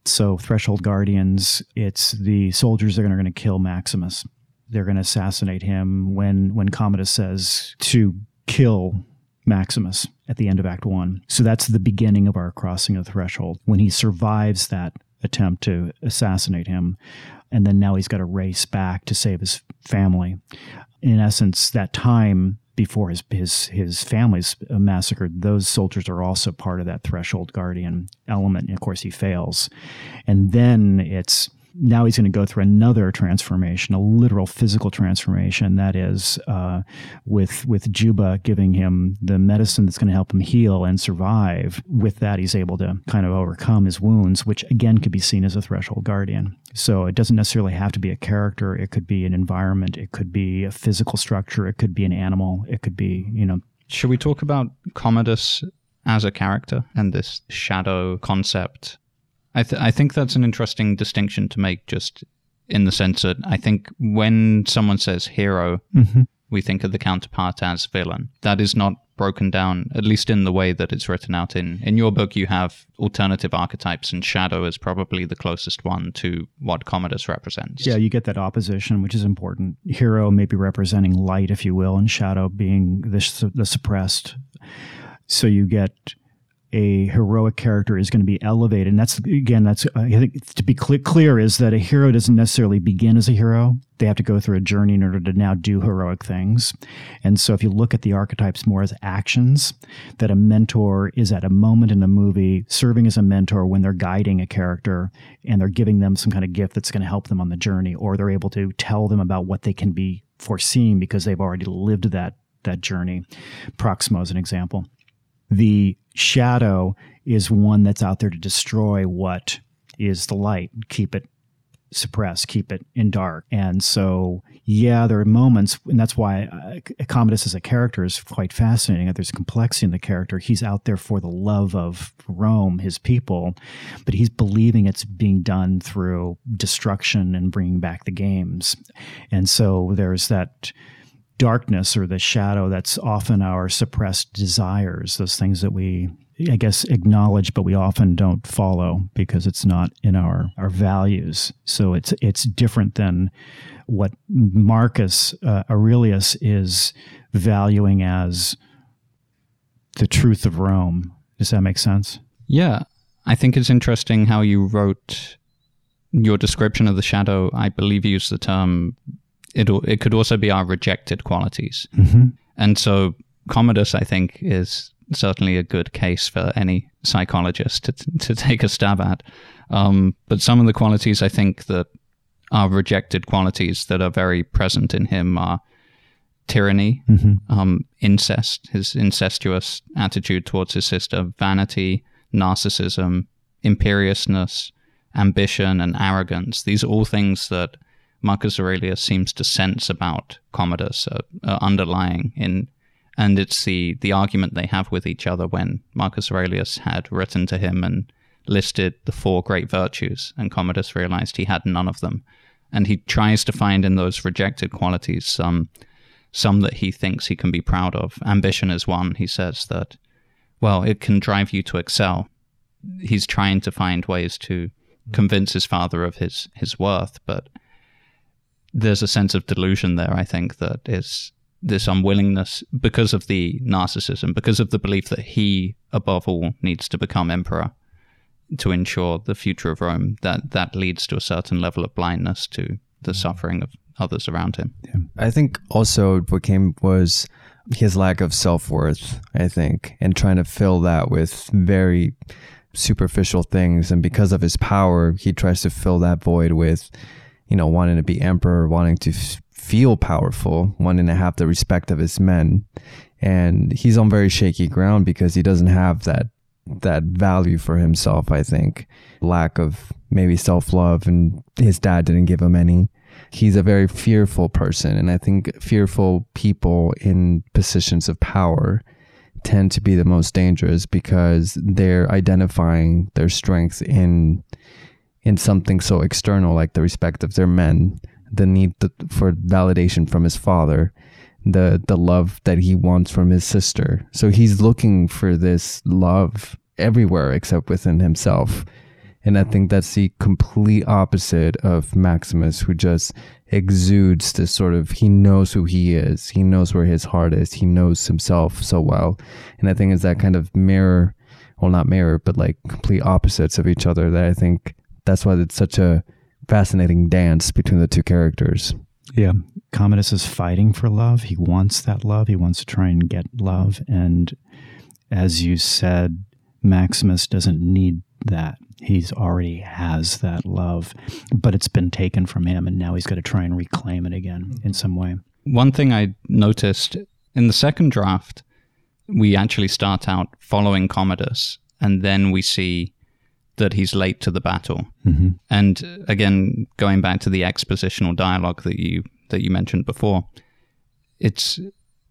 So, Threshold Guardians, it's the soldiers that are going to kill Maximus. They're going to assassinate him when, when Commodus says to kill Maximus at the end of Act One. So that's the beginning of our crossing of the threshold. When he survives that attempt to assassinate him. And then now he's got to race back to save his family. In essence, that time before his his his family's massacred, those soldiers are also part of that threshold guardian element. And of course, he fails, and then it's now he's going to go through another transformation, a literal physical transformation. That is, uh, with with Juba giving him the medicine that's going to help him heal and survive. With that, he's able to kind of overcome his wounds, which again could be seen as a threshold guardian. So it doesn't necessarily have to be a character. It could be an environment. It could be a physical structure. It could be an animal. It could be, you know. Should we talk about Commodus as a character and this shadow concept I, th- I think that's an interesting distinction to make, just in the sense that I think when someone says hero, mm-hmm. we think of the counterpart as villain. That is not broken down, at least in the way that it's written out in. In your book, you have alternative archetypes, and Shadow is probably the closest one to what Commodus represents. Yeah, you get that opposition, which is important. Hero maybe representing light, if you will, and Shadow being the, the suppressed. So you get a heroic character is going to be elevated. And that's, again, that's, uh, I think to be cl- clear is that a hero doesn't necessarily begin as a hero. They have to go through a journey in order to now do heroic things. And so if you look at the archetypes more as actions, that a mentor is at a moment in a movie serving as a mentor when they're guiding a character and they're giving them some kind of gift that's going to help them on the journey, or they're able to tell them about what they can be foreseen because they've already lived that that journey. Proximo is an example the shadow is one that's out there to destroy what is the light, keep it suppressed, keep it in dark. And so, yeah, there are moments, and that's why uh, Commodus as a character is quite fascinating. There's complexity in the character. He's out there for the love of Rome, his people, but he's believing it's being done through destruction and bringing back the games. And so there's that darkness or the shadow that's often our suppressed desires, those things that we, I guess, acknowledge, but we often don't follow because it's not in our, our values. So it's, it's different than what Marcus uh, Aurelius is valuing as the truth of Rome. Does that make sense? Yeah. I think it's interesting how you wrote your description of the shadow. I believe you used the term it it could also be our rejected qualities. Mm-hmm. And so Commodus, I think, is certainly a good case for any psychologist to to take a stab at. Um, but some of the qualities I think that are rejected qualities that are very present in him are tyranny, mm-hmm. um, incest, his incestuous attitude towards his sister, vanity, narcissism, imperiousness, ambition, and arrogance. These are all things that Marcus Aurelius seems to sense about Commodus uh, uh, underlying in, and it's the the argument they have with each other when Marcus Aurelius had written to him and listed the four great virtues, and Commodus realized he had none of them. And he tries to find in those rejected qualities some some that he thinks he can be proud of. Ambition is one. He says that, well, it can drive you to excel. He's trying to find ways to convince his father of his his worth, but there's a sense of delusion there. I think that is this unwillingness because of the narcissism, because of the belief that he, above all, needs to become emperor to ensure the future of Rome. That that leads to a certain level of blindness to the mm. suffering of others around him. Yeah. I think also what came was his lack of self worth. I think, and trying to fill that with very superficial things, and because of his power, he tries to fill that void with, you know, wanting to be emperor, wanting to f- feel powerful, wanting to have the respect of his men. And he's on very shaky ground because he doesn't have that that value for himself, I think. Lack of maybe self love and his dad didn't give him any. He's a very fearful person and I think fearful people in positions of power tend to be the most dangerous because they're identifying their strength in in something so external like the respect of their men the need to, for validation from his father, the the love that he wants from his sister. So he's looking for this love everywhere except within himself. And I think that's the complete opposite of Maximus, who just exudes this sort of he knows who he is, he knows where his heart is, he knows himself so well. And I think it's that kind of mirror, well, not mirror, but like complete opposites of each other that I think that's why it's such a fascinating dance between the two characters. Yeah. Commodus is fighting for love. He wants that love. He wants to try and get love. And as you said, Maximus doesn't need that. He's already has that love, but it's been taken from him, and now he's got to try and reclaim it again in some way. One thing I noticed in the second draft, we actually start out following Commodus, and then we see that he's late to the battle. Mm-hmm. And again, going back to the expositional dialogue that you that you mentioned before, it's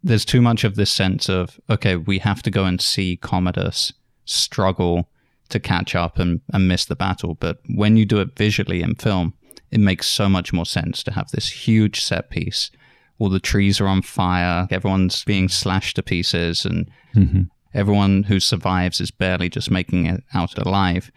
there's too much of this sense of okay, we have to go and see Commodus struggle to catch up and, and miss the battle. But when you do it visually in film, it makes so much more sense to have this huge set piece. All the trees are on fire, everyone's being slashed to pieces, and mm-hmm. everyone who survives is barely just making it out alive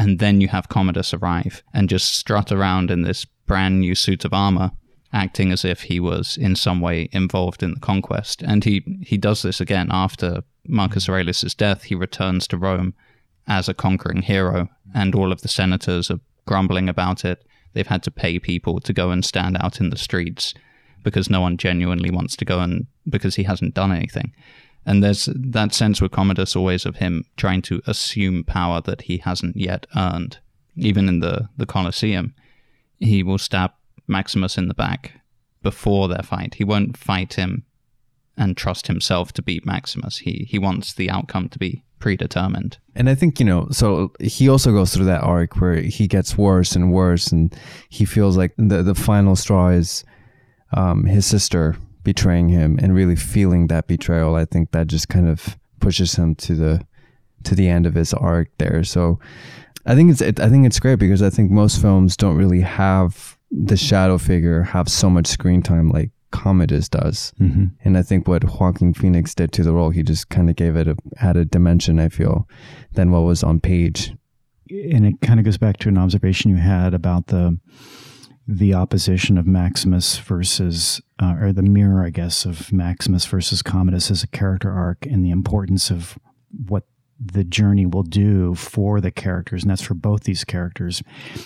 and then you have Commodus arrive and just strut around in this brand new suit of armor, acting as if he was in some way involved in the conquest. And he, he does this again after Marcus Aurelius' death. He returns to Rome as a conquering hero, and all of the senators are grumbling about it. They've had to pay people to go and stand out in the streets because no one genuinely wants to go and because he hasn't done anything. And there's that sense with Commodus always of him trying to assume power that he hasn't yet earned. Even in the, the Colosseum, he will stab Maximus in the back before their fight. He won't fight him and trust himself to beat Maximus. He he wants the outcome to be predetermined. And I think, you know, so he also goes through that arc where he gets worse and worse and he feels like the the final straw is um, his sister betraying him and really feeling that betrayal, I think that just kind of pushes him to the to the end of his arc there. So I think it's it, I think it's great because I think most films don't really have the shadow figure have so much screen time like Commodus does. Mm-hmm. And I think what Joaquin Phoenix did to the role, he just kind of gave it a added dimension, I feel, than what was on page. And it kind of goes back to an observation you had about the the opposition of Maximus versus, uh, or the mirror, I guess, of Maximus versus Commodus as a character arc and the importance of what the journey will do for the characters, and that's for both these characters.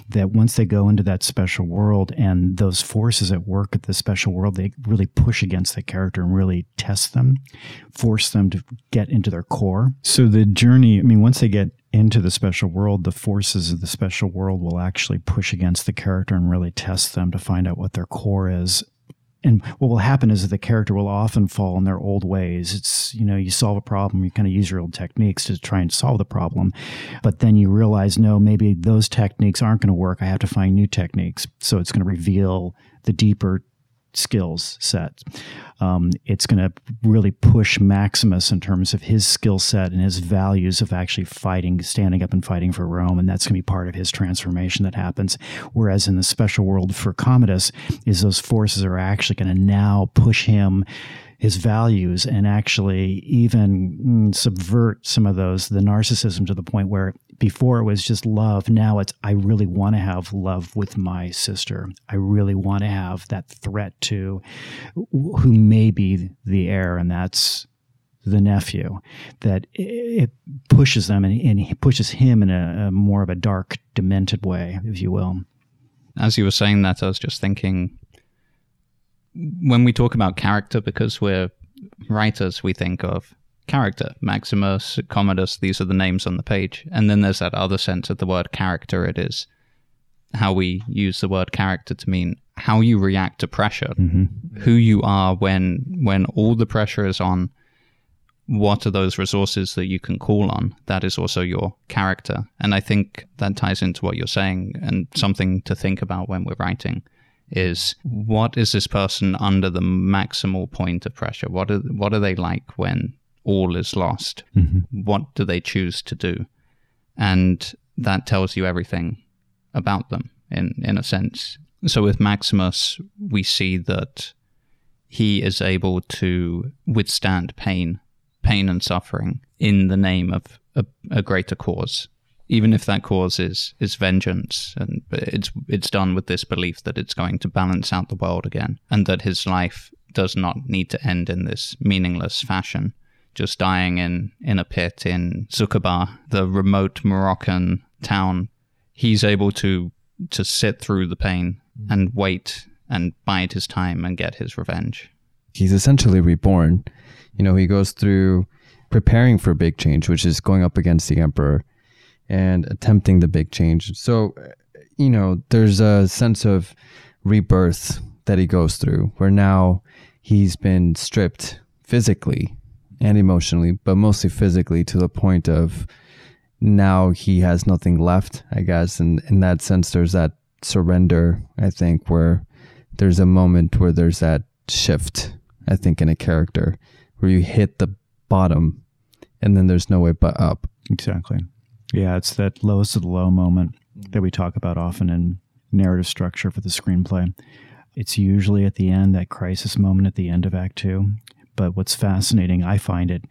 That once they go into that special world and those forces at work at the special world, they really push against the character and really test them, force them to get into their core. So the journey, I mean, once they get into the special world, the forces of the special world will actually push against the character and really test them to find out what their core is. And what will happen is that the character will often fall in their old ways. It's, you know, you solve a problem, you kind of use your old techniques to try and solve the problem. But then you realize, no, maybe those techniques aren't going to work. I have to find new techniques. So it's going to reveal the deeper skills set. Um, it's going to really push Maximus in terms of his skill set and his values of actually fighting, standing up and fighting for Rome, and that's going to be part of his transformation that happens. Whereas in the special world for Commodus, is those forces are actually going to now push him his values and actually even mm, subvert some of those the narcissism to the point where before it was just love. Now it's i really want to have love with my sister. I really want to have that threat to who may be the heir and that's the nephew that it pushes them and, and pushes him in a, a more of a dark demented way if you will. As you were saying that i was just thinking when we talk about character, because we're writers, we think of character. Maximus, Commodus, these are the names on the page. And then there's that other sense of the word character. It is how we use the word character to mean how you react to pressure, mm-hmm. who you are when when all the pressure is on. What are those resources that you can call on? That is also your character. And I think that ties into what you're saying and something to think about when we're writing is what is this person under the maximal point of pressure? What are what are they like when all is lost? Mm-hmm. What do they choose to do? And that tells you everything about them in in a sense. So with Maximus, we see that he is able to withstand pain, pain and suffering in the name of a, a greater cause even if that cause is is vengeance and it's it's done with this belief that it's going to balance out the world again and that his life does not need to end in this meaningless fashion just dying in in a pit in Zucchabar the remote Moroccan town he's able to to sit through the pain mm. and wait and bide his time and get his revenge. He's essentially reborn. You know he goes through preparing for big change which is going up against the emperor and attempting the big change. So, uh, you know, there's a sense of rebirth that he goes through where now he's been stripped physically and emotionally, but mostly physically to the point of now he has nothing left, I guess. And in that sense, there's that surrender, I think, where there's a moment where there's that shift, I think, in a character where you hit the bottom and then there's no way but up. Exactly. Yeah, it's that lowest of the low moment that we talk about often in narrative structure for the screenplay. It's usually at the end, that crisis moment at the end of Act Two. But what's fascinating, I find it,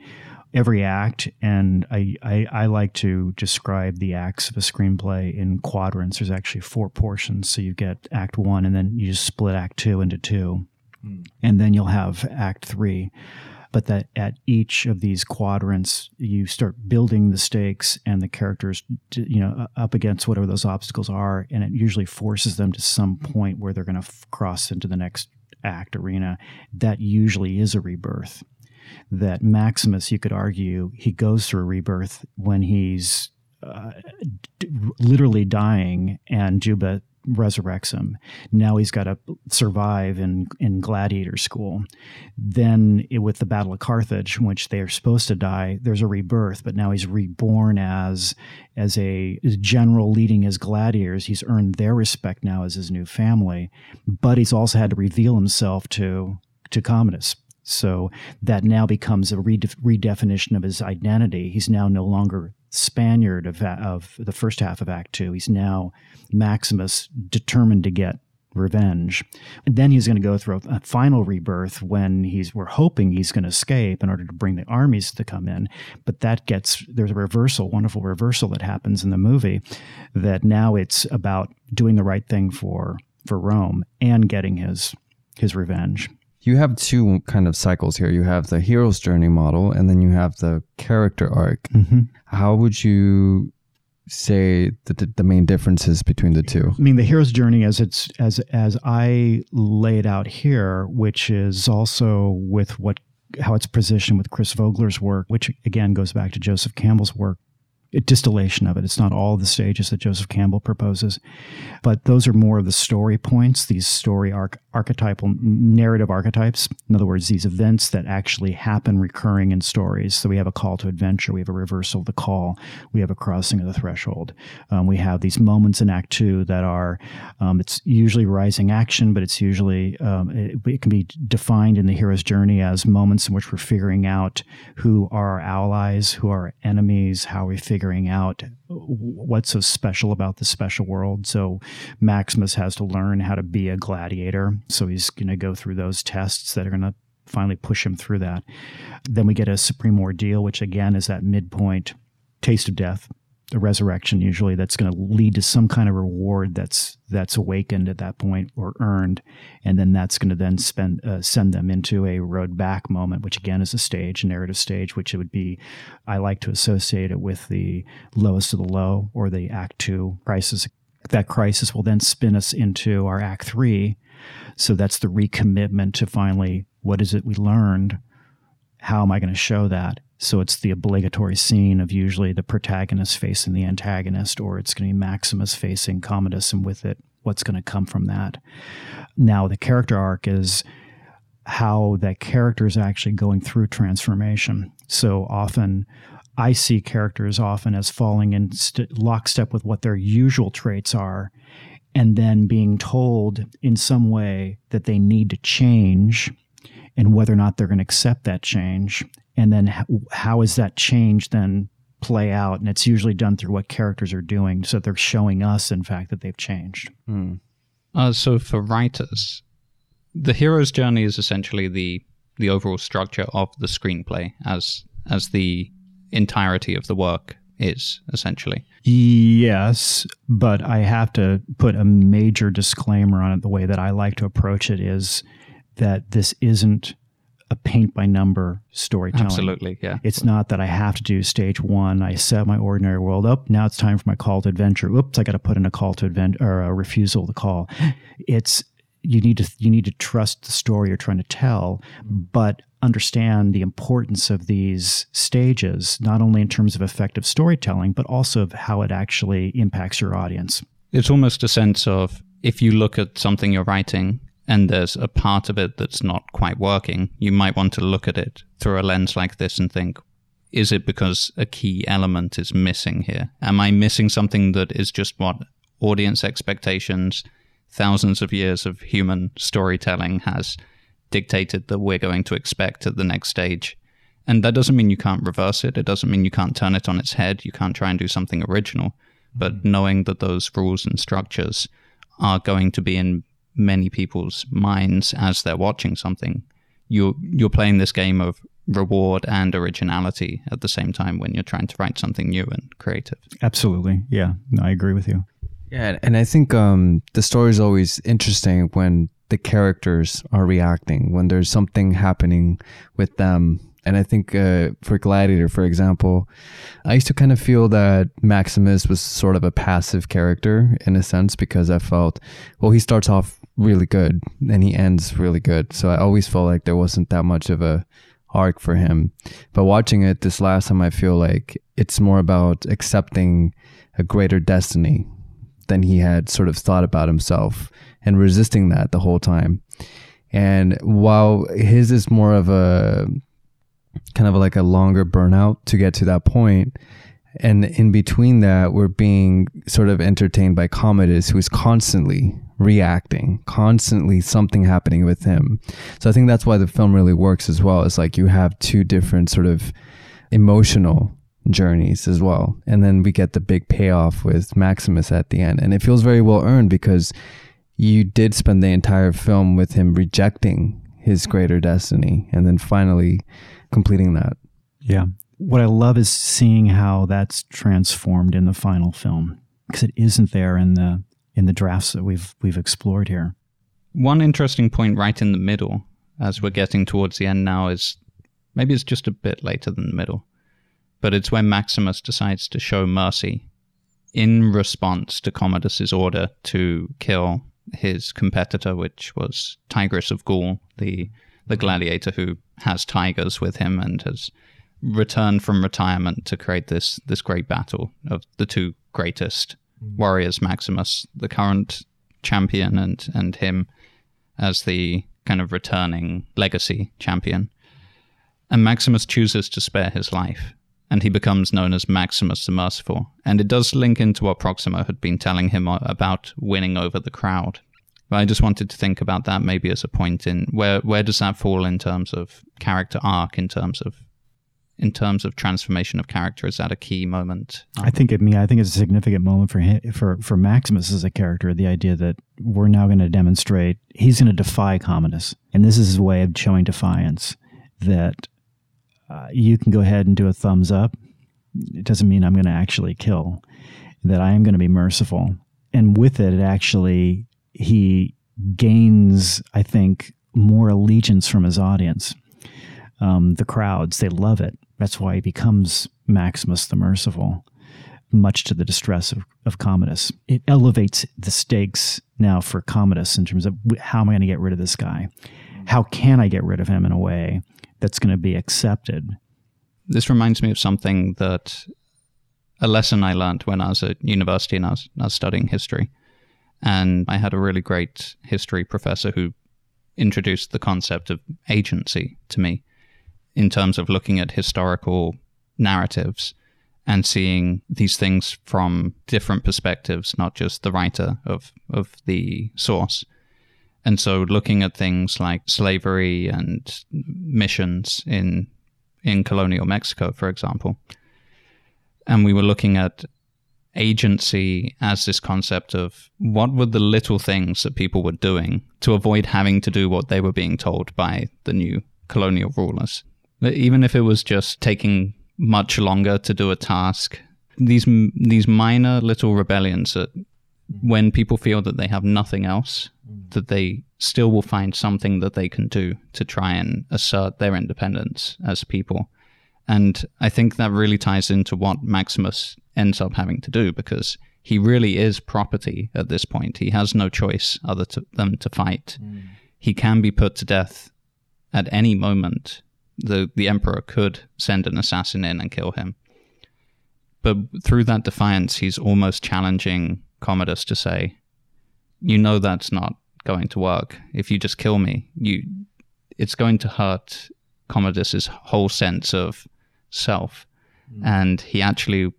every act, and I, I, I, like to describe the acts of a screenplay in quadrants. There's actually four portions. So you get Act One, and then you just split Act Two into two. Mm. And then you'll have Act Three but that at each of these quadrants you start building the stakes and the characters you know up against whatever those obstacles are and it usually forces them to some point where they're going to f- cross into the next act arena. That usually is a rebirth. That maximus you could argue he goes through a rebirth when he's uh, d- literally dying and juba resurrects him. Now he's got to survive in, in gladiator school. Then it, with the Battle of Carthage, in which they are supposed to die, there's a rebirth, but now he's reborn as as a general leading his gladiators. He's earned their respect now as his new family, but he's also had to reveal himself to to Commodus. So that now becomes a redefinition of his identity. He's now no longer Spaniard of, of the first half of Act Two. He's now Maximus, determined to get revenge. And then he's going to go through a, a, final rebirth when he's we're hoping he's going to escape in order to bring the armies to come in. But that gets there's a reversal, wonderful reversal that happens in the movie that now it's about doing the right thing for for Rome and getting his his revenge you have two kind of cycles here. You have the hero's journey model, and then you have the character arc. Mm-hmm. How would you say the, the main differences between the two? I mean, the hero's journey, as it's as as I lay it out here, which is also with what how it's positioned with Chris Vogler's work, which again goes back to Joseph Campbell's work a distillation of it. It's not all the stages that Joseph Campbell proposes, but those are more of the story points, these story arc archetypal narrative archetypes. In other words, these events that actually happen recurring in stories. So we have a call to adventure, we have a reversal of the call, we have a crossing of the threshold. Um, we have these moments in Act Two that are, um, it's usually rising action, but it's usually, um, it, it, can be defined in the hero's journey as moments in which we're figuring out who are our allies, who are our enemies, how we're we figuring out what's so special about the special world. So Maximus has to learn how to be a gladiator. So he's going to go through those tests that are going to finally push him through that. Then we get a supreme ordeal, which again is that midpoint taste of death, the resurrection usually that's going to lead to some kind of reward that's that's awakened at that point or earned and then that's going to then spend uh, send them into a road back moment which again is a stage a narrative stage which it would be i like to associate it with the lowest of the low or the act 2 crisis that crisis will then spin us into our act 3 so that's the recommitment to finally what is it we learned how am i going to show that so it's the obligatory scene of usually the protagonist facing the antagonist, or it's going to be Maximus facing Commodus, and with it, what's going to come from that. Now, the character arc is how that character is actually going through transformation. So often, I see characters often as falling in st- lockstep with what their usual traits are, and then being told in some way that they need to change and whether or not they're going to accept that change. And then how, how is that change then play out? And it's usually done through what characters are doing so they're showing us in fact that they've changed. Mm. uh, so for writers the hero's journey is essentially the the overall structure of the screenplay as as the entirety of the work is essentially. Yes but i have to put a major disclaimer on it the way that i like to approach it is that this isn't a paint by number storytelling. Absolutely, yeah. It's not that I have to do stage one. I set my ordinary world up. Now it's time for my call to adventure. Oops, I got to put in a call to adventure or a refusal to call. It's you need to you need to trust the story you're trying to tell, but understand the importance of these stages, not only in terms of effective storytelling, but also of how it actually impacts your audience. It's almost a sense of if you look at something you're writing and there's a part of it that's not quite working, you might want to look at it through a lens like this and think, is it because a key element is missing here? Am I missing something that is just what audience expectations, thousands of years of human storytelling has dictated that we're going to expect at the next stage? And that doesn't mean you can't reverse it. It doesn't mean you can't turn it on its head. You can't try and do something original. But knowing that those rules and structures are going to be in many people's minds as they're watching something. You're you're playing this game of reward and originality at the same time when you're trying to write something new and creative. Absolutely, yeah, no, I agree with you. Yeah, and I think um, the story is always interesting when the characters are reacting, when there's something happening with them and I think uh, for Gladiator, for example, I used to kind of feel that Maximus was sort of a passive character in a sense because I felt, well, he starts off really good and he ends really good. So I always felt like there wasn't that much of a arc for him. But watching it this last time, I feel like it's more about accepting a greater destiny than he had sort of thought about himself and resisting that the whole time. And while his is more of a kind of like a longer burnout to get to that. And in between that, we're being sort of entertained by Commodus, who's constantly reacting, constantly something happening with him. So I think that's why the film really works as well. It's like you have two different sort of emotional journeys as well. And then we get the big payoff with Maximus at the end. And it feels very well earned because you did spend the entire film with him rejecting his greater destiny and then finally completing that. Yeah. What I love is seeing how that's transformed in the final film because it isn't there in the in the drafts that we've we've explored here. One interesting point right in the middle as we're getting towards the end now is maybe it's just a bit later than the middle, but it's when Maximus decides to show mercy in response to Commodus's order to kill his competitor, which was Tigranes of Gaul, the the gladiator who has tigers with him and has returned from retirement to create this this great battle of the two greatest mm. warriors, Maximus, the current champion, and and him, as the kind of returning legacy champion. And Maximus chooses to spare his life, and he becomes known as Maximus the Merciful. And it does link into what Proximo had been telling him uh, about winning over the crowd. But I just wanted to think about that maybe as a point in where where does that fall in terms of character arc, in terms of in terms of transformation of character? Is that a key moment? I think it. Me, I think it's a significant moment for him, for for Maximus as a character. The idea that we're now going to demonstrate he's going to defy Commodus, and this is his way of showing defiance. That uh, you can go ahead and do a thumbs up. It doesn't mean I'm going to actually kill. That I am going to be merciful, and with it, it actually he gains, I think, more allegiance from his audience. Um, the crowds, they love it. That's why he becomes Maximus the Merciful, much to the distress of, of Commodus. It elevates the stakes now for Commodus in terms of how am I going to get rid of this guy? How can I get rid of him in a way that's going to be accepted? This reminds me of something that a lesson I learned when I was at university and I was, I was studying history. And I had a really great history professor who introduced the concept of agency to me in terms of looking at historical narratives and seeing these things from different perspectives, not just the writer of, of the source. And so looking at things like slavery and missions in in colonial Mexico, for example. And we were looking at agency as this concept of what were the little things that people were doing to avoid having to do what they were being told by the new colonial rulers. Even if it was just taking much longer to do a task, these these minor little rebellions that when people feel that they have nothing else, that they still will find something that they can do to try and assert their independence as people. And I think that really ties into what Maximus ends up having to do because he really is property at this point. He has no choice other to, than to fight. Mm. He can be put to death at any moment. The the emperor could send an assassin in and kill him. But through that defiance, he's almost challenging Commodus to say, "You know that's not going to work. If you just kill me, you, it's going to hurt Commodus's whole sense of self." Mm. And he actually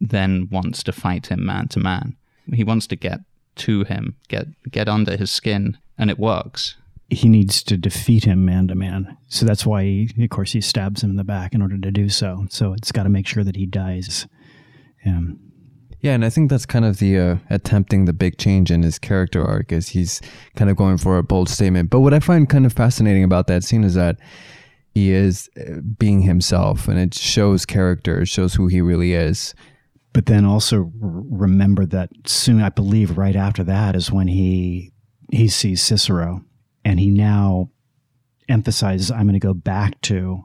then wants to fight him man to man. He wants to get to him, get get under his skin, and it works. He needs to defeat him man to man. So that's why, he, of course, he stabs him in the back in order to do so. So it's got to make sure that he dies. Yeah. Yeah, and I think that's kind of the uh, attempting the big change in his character arc is he's kind of going for a bold statement. But what I find kind of fascinating about that scene is that he is uh, being himself, and it shows character, it shows who he really is but then also remember that soon, I believe, right after that is when he he sees Cicero, and he now emphasizes, "I'm going to go back to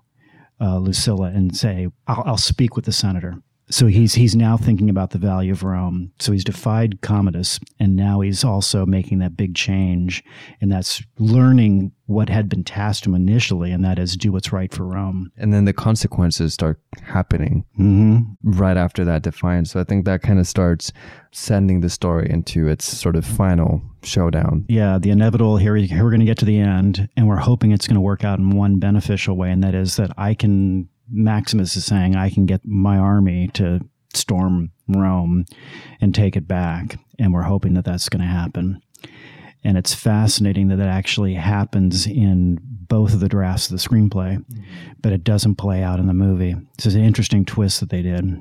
uh, Lucilla and say I'll, I'll speak with the senator." So he's he's now thinking about the value of Rome. So he's defied Commodus, and now he's also making that big change, and that's learning what had been tasked him initially, and that is do what's right for Rome. And then the consequences start happening mm-hmm. right after that defiance. So I think that kind of starts sending the story into its sort of final showdown. Yeah, the inevitable. Here, here we're going to get to the end, and we're hoping it's going to work out in one beneficial way, and that is that I can Maximus is saying, I can get my army to storm Rome and take it back. And we're hoping that that's going to happen. And it's fascinating that that actually happens in both of the drafts of the screenplay, but it doesn't play out in the movie. So it's an interesting twist that they did.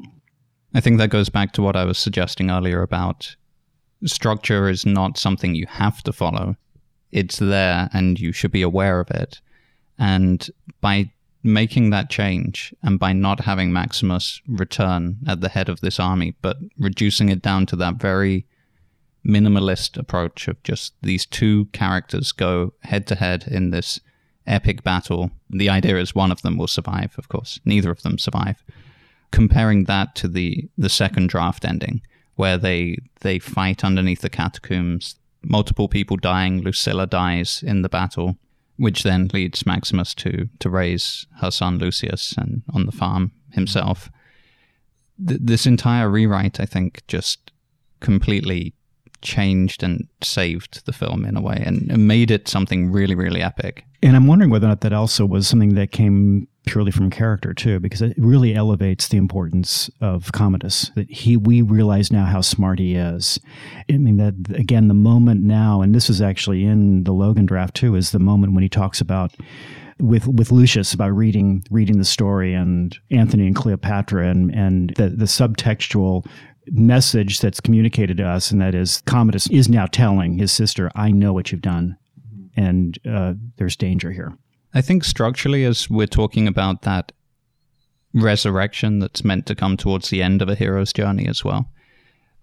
I think that goes back to what I was suggesting earlier about structure is not something you have to follow. It's there and you should be aware of it. And by making that change and by not having Maximus return at the head of this army, but reducing it down to that very minimalist approach of just these two characters go head to head in this epic battle. The idea is one of them will survive, of course. Neither of them survive. Comparing that to the, the second draft ending, where they they fight underneath the catacombs, multiple people dying, Lucilla dies in the battle which then leads Maximus to to raise her son Lucius and on the farm himself. Th- this entire rewrite, I think, just completely changed and saved the film in a way and, and made it something really, really epic. And I'm wondering whether or not that also was something that came purely from character too, because it really elevates the importance of Commodus. That he, we realize now how smart he is. I mean, that again, the moment now, and this is actually in the Logan draft too, is the moment when he talks about with with Lucius about reading reading the story and Antony and Cleopatra and and the the subtextual message that's communicated to us, and that is Commodus is now telling his sister, "I know what you've done, and uh, there's danger here." I think structurally, as we're talking about that resurrection that's meant to come towards the end of a hero's journey as well,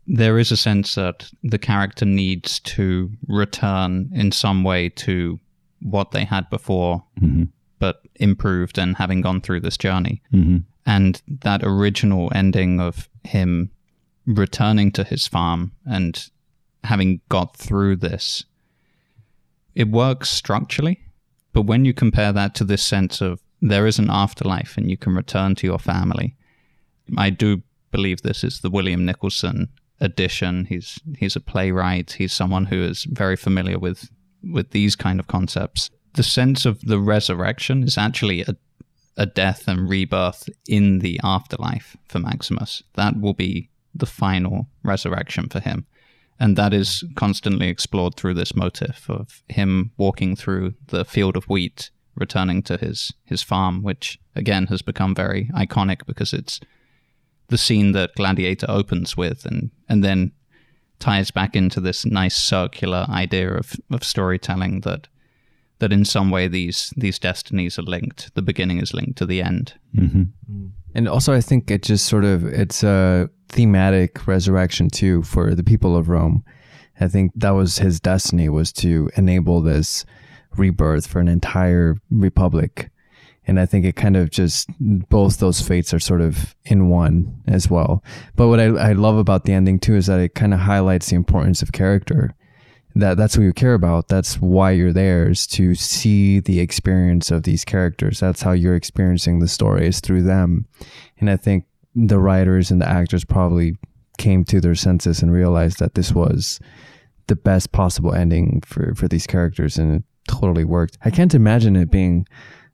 there is a sense that the character needs to return in some way to what they had before, mm-hmm. but improved and having gone through this journey. Mm-hmm. And that original ending of him returning to his farm and having got through this, it works structurally. But when you compare that to this sense of there is an afterlife and you can return to your family, I do believe this is the William Nicholson edition. He's he's a playwright. He's someone who is very familiar with with these kind of concepts. The sense of the resurrection is actually a a death and rebirth in the afterlife for Maximus. That will be the final resurrection for him. And that is constantly explored through this motif of him walking through the field of wheat, returning to his, his farm, which again has become very iconic because it's the scene that Gladiator opens with and, and then ties back into this nice circular idea of, of storytelling that that in some way these these destinies are linked. The beginning is linked to the end. Mm-hmm. And also, I think it just sort of it's a thematic resurrection too for the people of Rome. I think that was his destiny was to enable this rebirth for an entire republic. And I think it kind of just both those fates are sort of in one as well. But what I, I love about the ending too is that it kind of highlights the importance of character that that's what you care about that's why you're there is to see the experience of these characters that's how you're experiencing the stories through them and i think the writers and the actors probably came to their senses and realized that this was the best possible ending for for these characters and it totally worked. I can't imagine it being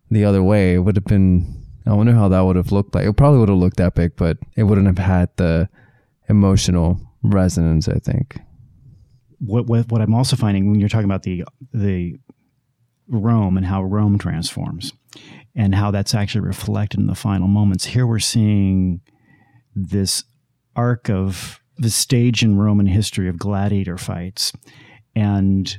the other way. It would have been i wonder how that would have looked like. It probably would have looked epic but it wouldn't have had the emotional resonance i think. What, what, what I'm also finding when you're talking about the the Rome and how Rome transforms and how that's actually reflected in the final moments. Here we're seeing this arc of the stage in Roman history of gladiator fights and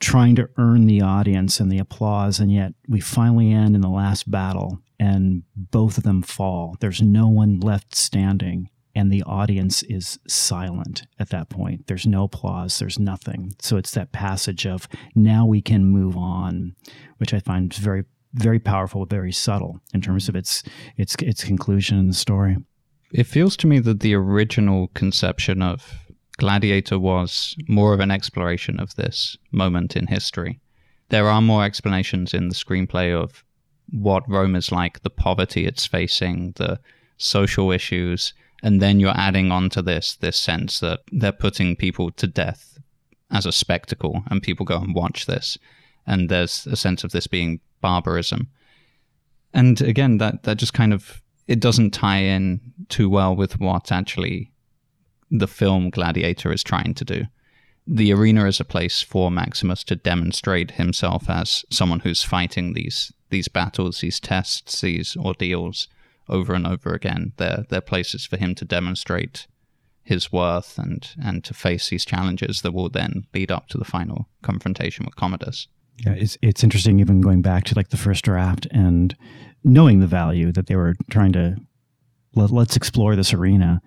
trying to earn the audience and the applause, and yet we finally end in the last battle and both of them fall. There's no one left standing and the audience is silent at that point. There's no applause, there's nothing. So it's that passage of now we can move on, which I find very very powerful, very subtle in terms of its its its conclusion in the story. It feels to me that the original conception of Gladiator was more of an exploration of this moment in history. There are more explanations in the screenplay of what Rome is like, the poverty it's facing, the social issues, and then you're adding on to this this sense that they're putting people to death as a spectacle and people go and watch this and there's a sense of this being barbarism and again that that just kind of it doesn't tie in too well with what actually the film gladiator is trying to do the arena is a place for maximus to demonstrate himself as someone who's fighting these these battles these tests these ordeals over and over again. They're, they're places for him to demonstrate his worth and, and to face these challenges that will then lead up to the final confrontation with Commodus. Yeah, it's it's interesting even going back to like the first draft and knowing the value that they were trying to let, us explore this arena.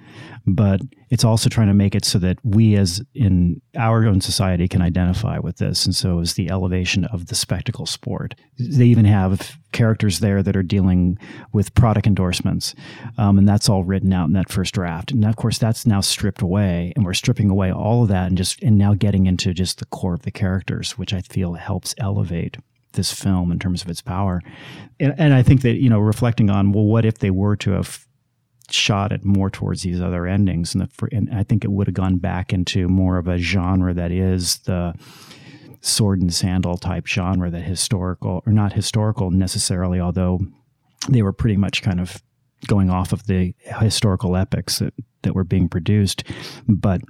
But it's also trying to make it so that we as in our own society can identify with this. And so is the elevation of the spectacle sport. They even have characters there that are dealing with product endorsements um, and that's all written out in that first draft. And of course that's now stripped away and we're stripping away all of that and just and now getting into just the core of the characters which i feel helps elevate this film in terms of its power. And, and i think that you know reflecting on well what if they were to have shot it more towards these other endings, and, the, and I think it would have gone back into more of a genre that is the sword and sandal type genre that historical or not historical necessarily, although they were pretty much kind of going off of the historical epics that, that were being produced, but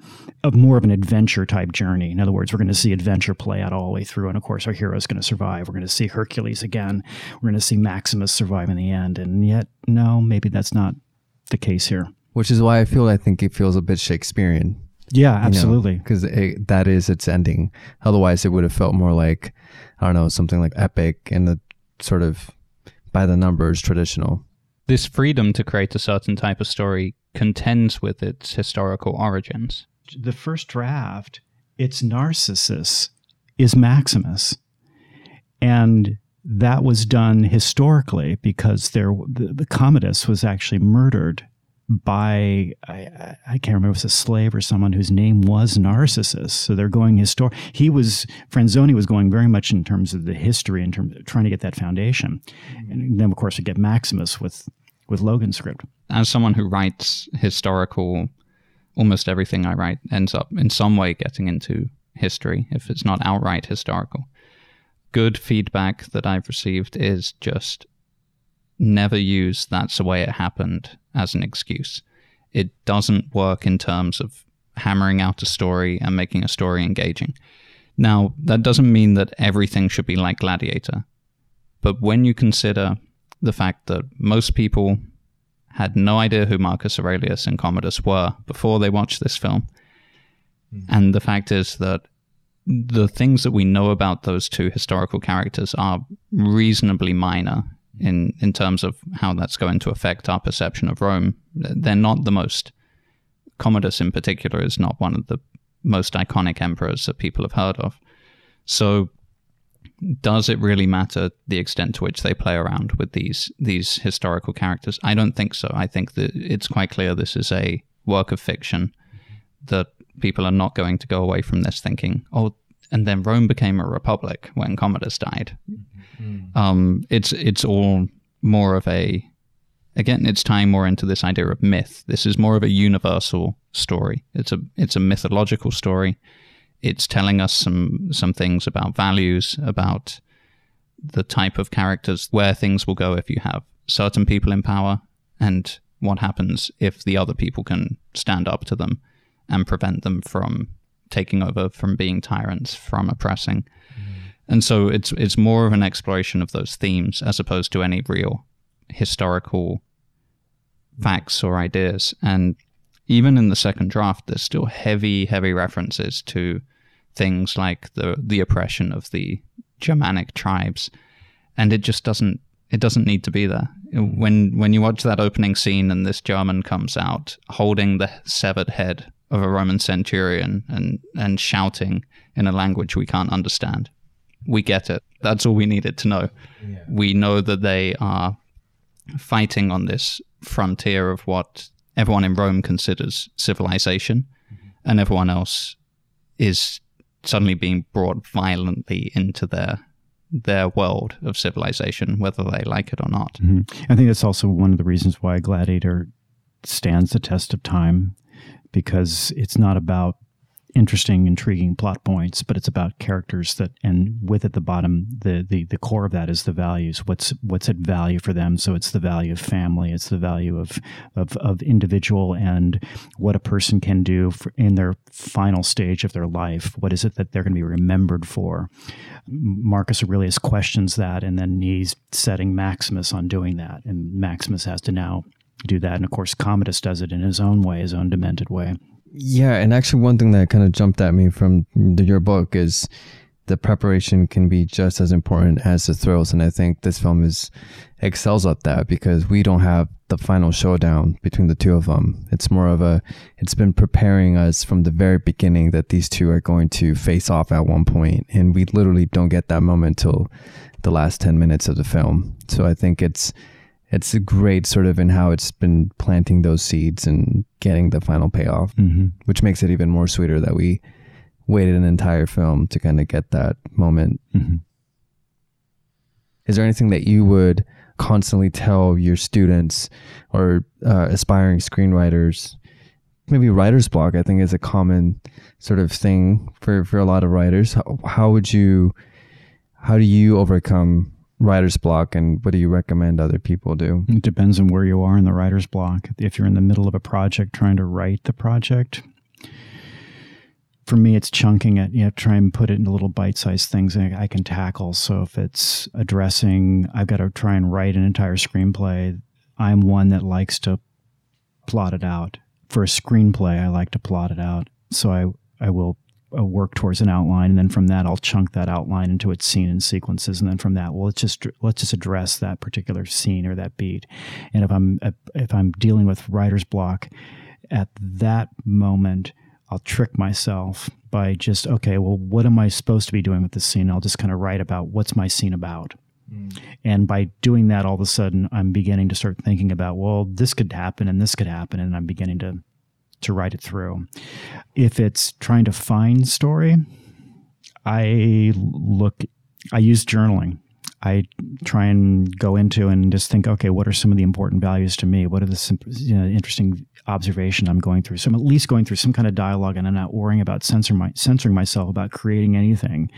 of more of an adventure type journey. In other words, we're going to see adventure play out all the way through, and of course, our hero is going to survive. We're going to see Hercules again. We're going to see Maximus survive in the end, and yet, no, maybe that's not the case here. Which is why I feel I think it feels a bit Shakespearean. Yeah, absolutely. Because that is its ending. Otherwise, it would have felt more like, I don't know, something like epic and the sort of by the numbers traditional. This freedom to create a certain type of story contends with its historical origins. The first draft, its Narcissus is Maximus. And that was done historically because there the, the Commodus was actually murdered by I, I can't remember if it was a slave or someone whose name was Narcissus. So they're going historic. He was Franzoni was going very much in terms of the history, in terms of trying to get that foundation, mm-hmm. and then of course we get Maximus with with Logan's script. As someone who writes historical, almost everything I write ends up in some way getting into history, if it's not outright historical. Good feedback that I've received is just never use that's the way it happened as an excuse. It doesn't work in terms of hammering out a story and making a story engaging. Now, that doesn't mean that everything should be like Gladiator, but when you consider the fact that most people had no idea who Marcus Aurelius and Commodus were before they watched this film, mm-hmm. and the fact is that the things that we know about those two historical characters are reasonably minor in in terms of how that's going to affect our perception of Rome. They're not the most. Commodus, in particular, is not one of the most iconic emperors that people have heard of. So, does it really matter the extent to which they play around with these these historical characters? I don't think so. I think that it's quite clear this is a work of fiction that people are not going to go away from this thinking, oh, and then Rome became a republic when Commodus died. Mm. Um, it's it's all more of a again, it's tying more into this idea of myth. This is more of a universal story. It's a it's a mythological story. It's telling us some some things about values, about the type of characters, where things will go if you have certain people in power, and what happens if the other people can stand up to them and prevent them from taking over, from being tyrants, from oppressing. Mm. And so it's it's more of an exploration of those themes as opposed to any real historical facts or ideas. And even in the second draft, there's still heavy, heavy references to things like the the oppression of the Germanic tribes, and it just doesn't it doesn't need to be there. When when you watch that opening scene and this German comes out holding the severed head of a Roman centurion and and shouting in a language we can't understand, we get it. That's all we needed to know. Yeah. We know that they are fighting on this frontier of what everyone in Rome considers civilization, mm-hmm. and everyone else is suddenly being brought violently into their their world of civilization, whether they like it or not. Mm-hmm. I think that's also one of the reasons why Gladiator stands the test of time, because it's not about interesting, intriguing plot points, but it's about characters that, and with at the bottom, the, the the core of that is the values. What's what's at value for them? So it's the value of family. It's the value of of, of individual and what a person can do for, in their final stage of their life. What is it that they're going to be remembered for? Marcus Aurelius questions that, and then he's setting Maximus on doing that, and Maximus has to now do that. And of course, Commodus does it in his own way, his own demented way. Yeah, and actually, one thing that kind of jumped at me from the, your book is the preparation can be just as important as the thrills, and I think this film is excels at that because we don't have the final showdown between the two of them. It's more of a it's been preparing us from the very beginning that these two are going to face off at one point, and we literally don't get that moment till the last ten minutes of the film. So I think it's it's great sort of in how it's been planting those seeds and getting the final payoff, mm-hmm. which makes it even more sweeter that we waited an entire film to kind of get that moment. Mm-hmm. is there anything that you would constantly tell your students or uh, aspiring screenwriters? Maybe writer's block, I think, is a common sort of thing for, for a lot of writers. How, how would you, how do you overcome writer's block and what do you recommend other people do? It depends on where you are in the writer's block. If you're in the middle of a project trying to write the project, for me, it's chunking it. You know, try and put it into little bite-sized things I can tackle. So if it's addressing, I've got to try and write an entire screenplay. I'm one that likes to plot it out. For a screenplay, I like to plot it out. So I I will uh, work towards an outline, and then from that, I'll chunk that outline into its scene and sequences, and then from that, well, let's just let's just address that particular scene or that beat. And if I'm if I'm dealing with writer's block, at that moment I'll trick myself by just, okay, well, what am I supposed to be doing with this scene? I'll just kind of write about what's my scene about. Mm. And by doing that, all of a sudden, I'm beginning to start thinking about, well, this could happen and this could happen. And I'm beginning to, to write it through. If it's trying to find story, I look, I use journaling. I try and go into and just think, okay, what are some of the important values to me? What are the you know, interesting observation I'm going through? So I'm at least going through some kind of dialogue, and I'm not worrying about censor my, censoring myself about creating anything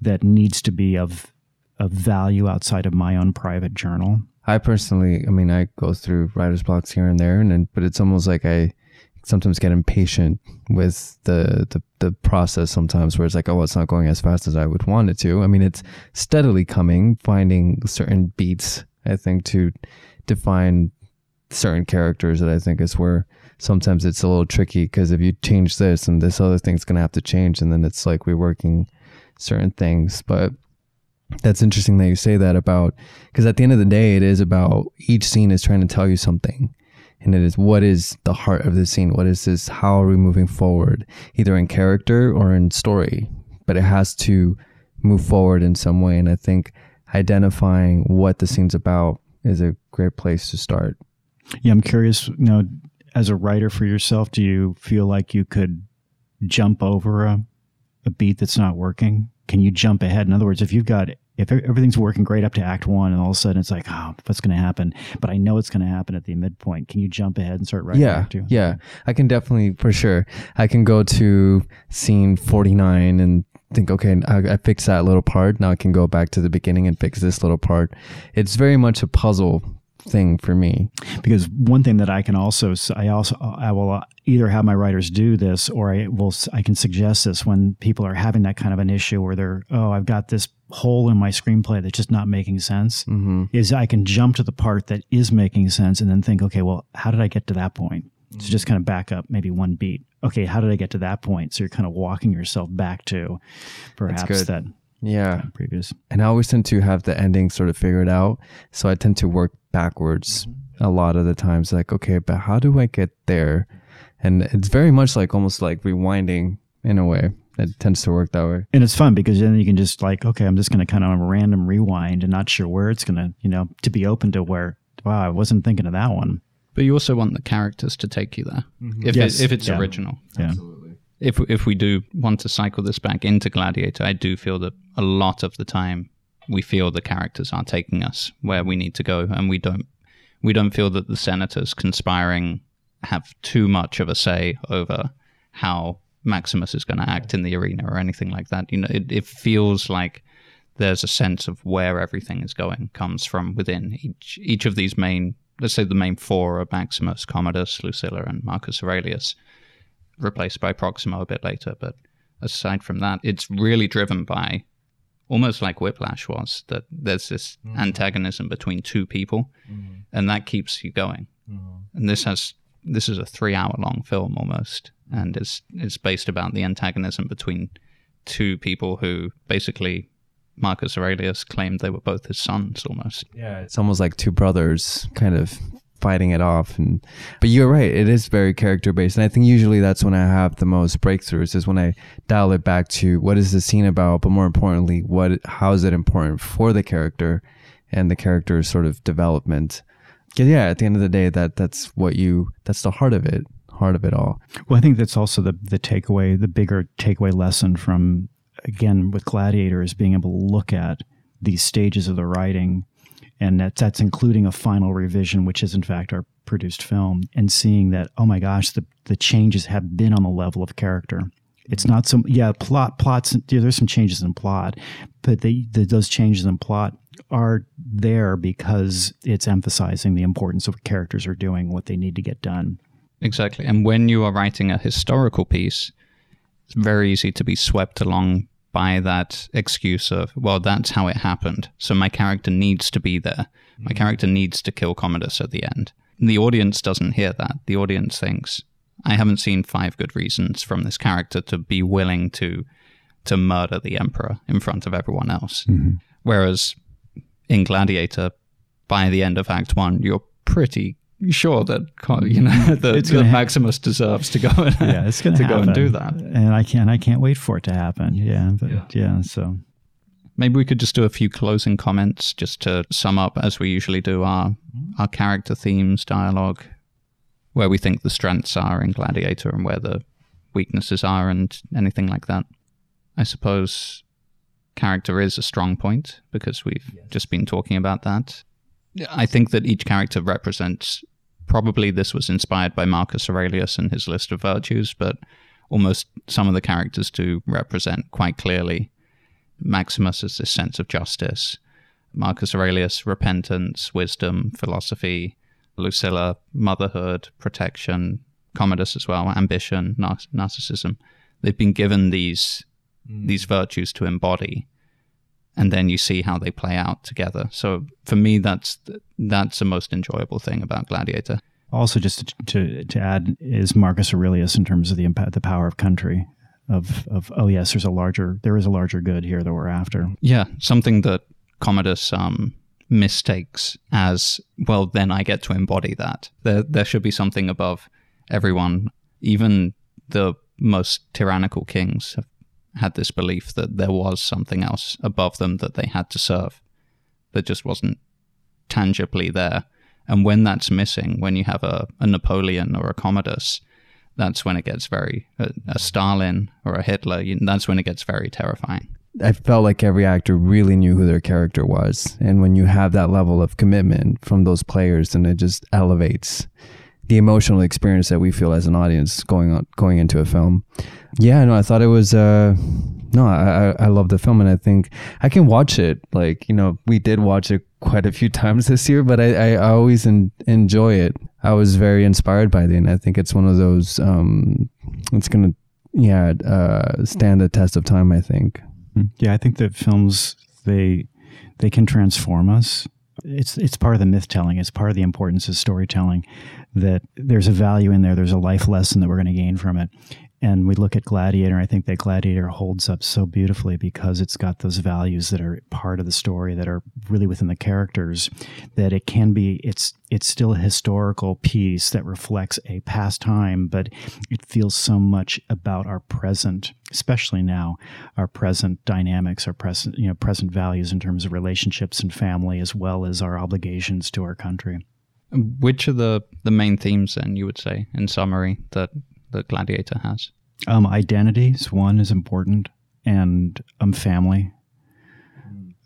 that needs to be of of value outside of my own private journal. I personally, I mean, I go through writer's blocks here and there, and, and but it's almost like I sometimes get impatient with the, the the process sometimes where it's like oh it's not going as fast as I would want it to. I mean it's steadily coming, finding certain beats I think to define certain characters that I think is where sometimes it's a little tricky because if you change this and this other thing's gonna have to change and then it's like reworking certain things. But that's interesting that you say that about because at the end of the day it is about each scene is trying to tell you something and it is what is the heart of the scene? What is this? How are we moving forward? Either in character or in story. But it has to move forward in some way. And i think identifying what the scene's about is a great place to start. Yeah i'm curious you know as a writer for yourself do you feel like you could jump over a, a beat that's not working? Can you jump ahead? In other words if you've got if everything's working great up to act one and all of a sudden it's like oh what's going to happen? But i know it's going to happen at the midpoint. Can you jump ahead and start writing yeah yeah. I can definitely for sure. I can go to scene 49 and think okay I, I fixed that little part. Now i can go back to the beginning and fix this little part. It's very much a puzzle thing for me. Because one thing that i can also i also i will either have my writers do this or i will i can suggest this when people are having that kind of an issue where they're oh i've got this hole in my screenplay that's just not making sense mm-hmm. is i can jump to the part that is making sense and then think okay well how did i get to that point? Mm-hmm. so just kind of back up maybe one beat. Okay how did i get to that point? So you're kind of walking yourself back to perhaps that yeah. previous and i always tend to have the ending sort of figured out. So i tend to work backwards mm-hmm. a lot of the times like okay but how do i get there and it's very much like almost like rewinding in a way it tends to work that way and it's fun because then you can just like okay i'm just going to kind of random rewind and not sure where it's going to you know to be open to where wow i wasn't thinking of that one but you also want the characters to take you there mm-hmm. if, yes. it, if it's yeah. original yeah Absolutely. if, if we do want to cycle this back into gladiator i do feel that a lot of the time we feel the characters are taking us where we need to go and we don't we don't feel that the senators conspiring have too much of a say over how Maximus is going to act in the arena or anything like that. You know, it, it feels like there's a sense of where everything is going comes from within each each of these main. Let's say the main four are Maximus, Commodus, Lucilla, and Marcus Aurelius, replaced by Proximo a bit later. But aside from that, it's really driven by almost like Whiplash was that there's this mm-hmm. antagonism between two people, mm-hmm. and that keeps you going. Mm-hmm. And this has this is a three hour long film almost, and it's it's based about the antagonism between two people who basically Marcus Aurelius claimed they were both his sons almost. Yeah, it's almost like two brothers kind of fighting it off. And but you're right it is very character based. And i think usually that's when i have the most breakthroughs is when i dial it back to what is the scene about but more importantly what how is it important for the character and the character's sort of development. Yeah, at the end of the day, that that's what you that's the heart of it, heart of it all. Well, I think that's also the the takeaway, the bigger takeaway lesson from again with Gladiator is being able to look at these stages of the writing, and that's that's including a final revision, which is in fact our produced film, and seeing that oh my gosh, the the changes have been on the level of character. It's not some yeah plot plots. Yeah, there's some changes in plot, but the, the, those changes in plot are there because it's emphasizing the importance of what characters are doing, what they need to get done. Exactly, and when you are writing a historical piece, it's very easy to be swept along by that excuse of well, that's how it happened. So my character needs to be there. My mm-hmm. character needs to kill Commodus at the end. And the audience doesn't hear that. The audience thinks I haven't seen five good reasons from this character to be willing to to murder the emperor in front of everyone else. Mm-hmm. Whereas in Gladiator, by the end of Act One, you're pretty sure that you know that, that Maximus deserves to go and yeah, it's gonna to happen. go and do that. And I can't I can't wait for it to happen. Yeah, but yeah. yeah, so maybe we could just do a few closing comments just to sum up as we usually do our our character themes, dialogue, where we think the strengths are in Gladiator and where the weaknesses are, and anything like that. I suppose character is a strong point because we've yes. just been talking about that. I think that each character represents probably this was inspired by Marcus Aurelius and his list of virtues, but almost some of the characters do represent quite clearly Maximus as this sense of justice, Marcus Aurelius, repentance, wisdom, philosophy, Lucilla, motherhood, protection, Commodus as well, ambition, nar- narcissism. They've been given these mm. these virtues to embody, and then you see how they play out together. So for me, that's that's the most enjoyable thing about Gladiator. Also, just to, to, to add, is Marcus Aurelius in terms of the impact, the power of country. Of, of oh yes, there's a larger there is a larger good here that we're after. Yeah, something that Commodus um, mistakes as well then i get to embody that there there should be something above everyone even the most tyrannical kings have had this belief that there was something else above them that they had to serve that just wasn't tangibly there and when that's missing when you have a, a napoleon or a commodus that's when it gets very a, a stalin or a hitler that's when it gets very terrifying I felt like every actor really knew who their character was. And when you have that level of commitment from those players, then it just elevates the emotional experience that we feel as an audience going on going into a film. Yeah, no, I thought it was uh no, I I love the film and I think I can watch it. Like, you know, we did watch it quite a few times this year, but I, I always en- enjoy it. I was very inspired by it and I think it's one of those um it's gonna yeah, uh, stand the test of time, I think. Yeah, I think that films they they can transform us. It's it's part of the myth telling. It's part of the importance of storytelling. That there's a value in there. There's a life lesson that we're going to gain from it, and we look at Gladiator, I think that Gladiator holds up so beautifully because it's got those values that are part of the story that are really within the characters. That it can be, it's it's still a historical piece that reflects a past time, but it feels so much about our present, especially now, our present dynamics, our present you know present values in terms of relationships and family, as well as our obligations to our country. Which are the the main themes then you would say in summary that the gladiator has? Um, identities, one is important, and um, family.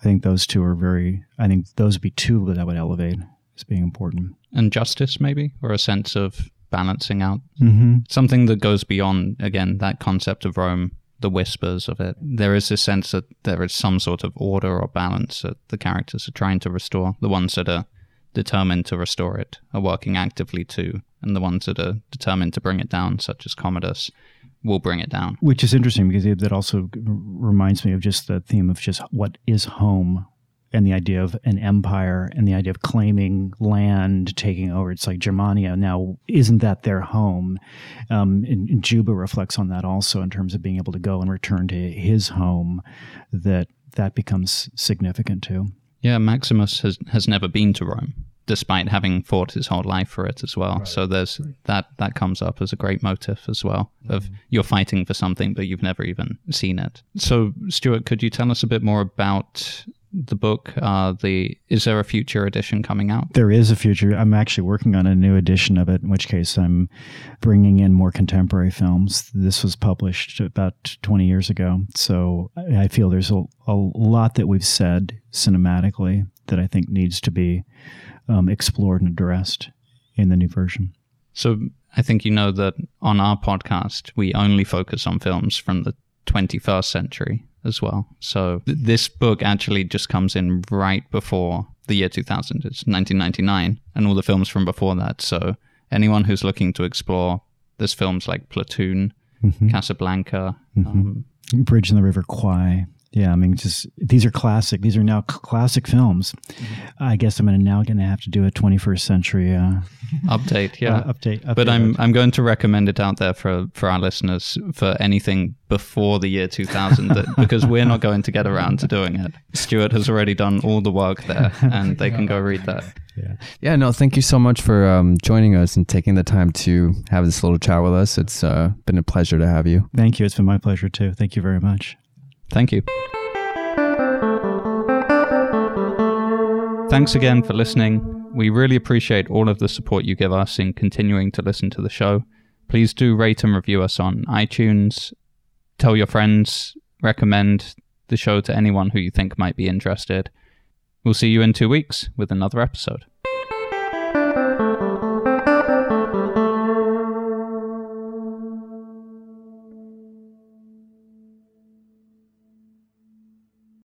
I think those two are very, I think those would be two that I would elevate as being important. And justice, maybe, or a sense of balancing out. Mm-hmm. Something that goes beyond, again, that concept of Rome, the whispers of it. There is this sense that there is some sort of order or balance that the characters are trying to restore. The ones that are determined to restore it are working actively to and the ones that are determined to bring it down, such as Commodus, will bring it down. Which is interesting because that also reminds me of just the theme of just what is home and the idea of an empire and the idea of claiming land, taking over. It's like Germania now, isn't that their home? Um, and, and Juba reflects on that also in terms of being able to go and return to his home, that that becomes significant too. Yeah, Maximus has, has never been to Rome despite having fought his whole life for it as well. Right. So there's right. that that comes up as a great motive as well of mm-hmm. you're fighting for something but you've never even seen it. So Stuart, could you tell us a bit more about the book? Uh, the is there a future edition coming out? There is a future. I'm actually working on a new edition of it. In which case, I'm bringing in more contemporary films. This was published about 20 years ago, so I feel there's a, a lot that we've said cinematically that I think needs to be um, explored and addressed in the new version. So I think you know that on our podcast we only focus on films from the 21st century as well. So th- this book actually just comes in right before the year 2000. It's 1999, and all the films from before that. So anyone who's looking to explore, there's films like Platoon, mm-hmm. Casablanca, mm-hmm. Um, Bridge in the River Kwai. Yeah, I mean, just these are classic. These are now classic films. Mm-hmm. I guess I'm gonna now going to have to do a 21st century uh, update. Yeah, uh, update, update. But I'm I'm going to recommend it out there for for our listeners for anything before the year 2000 that, because we're not going to get around to doing it. Stuart has already done all the work there, and they can go read that. Yeah. Yeah. No. Thank you so much for um, joining us and taking the time to have this little chat with us. It's uh, been a pleasure to have you. Thank you. It's been my pleasure too. Thank you very much. Thank you. Thanks again for listening. We really appreciate all of the support you give us in continuing to listen to the show. Please do rate and review us on iTunes. Tell your friends, recommend the show to anyone who you think might be interested. We'll see you in two weeks with another episode.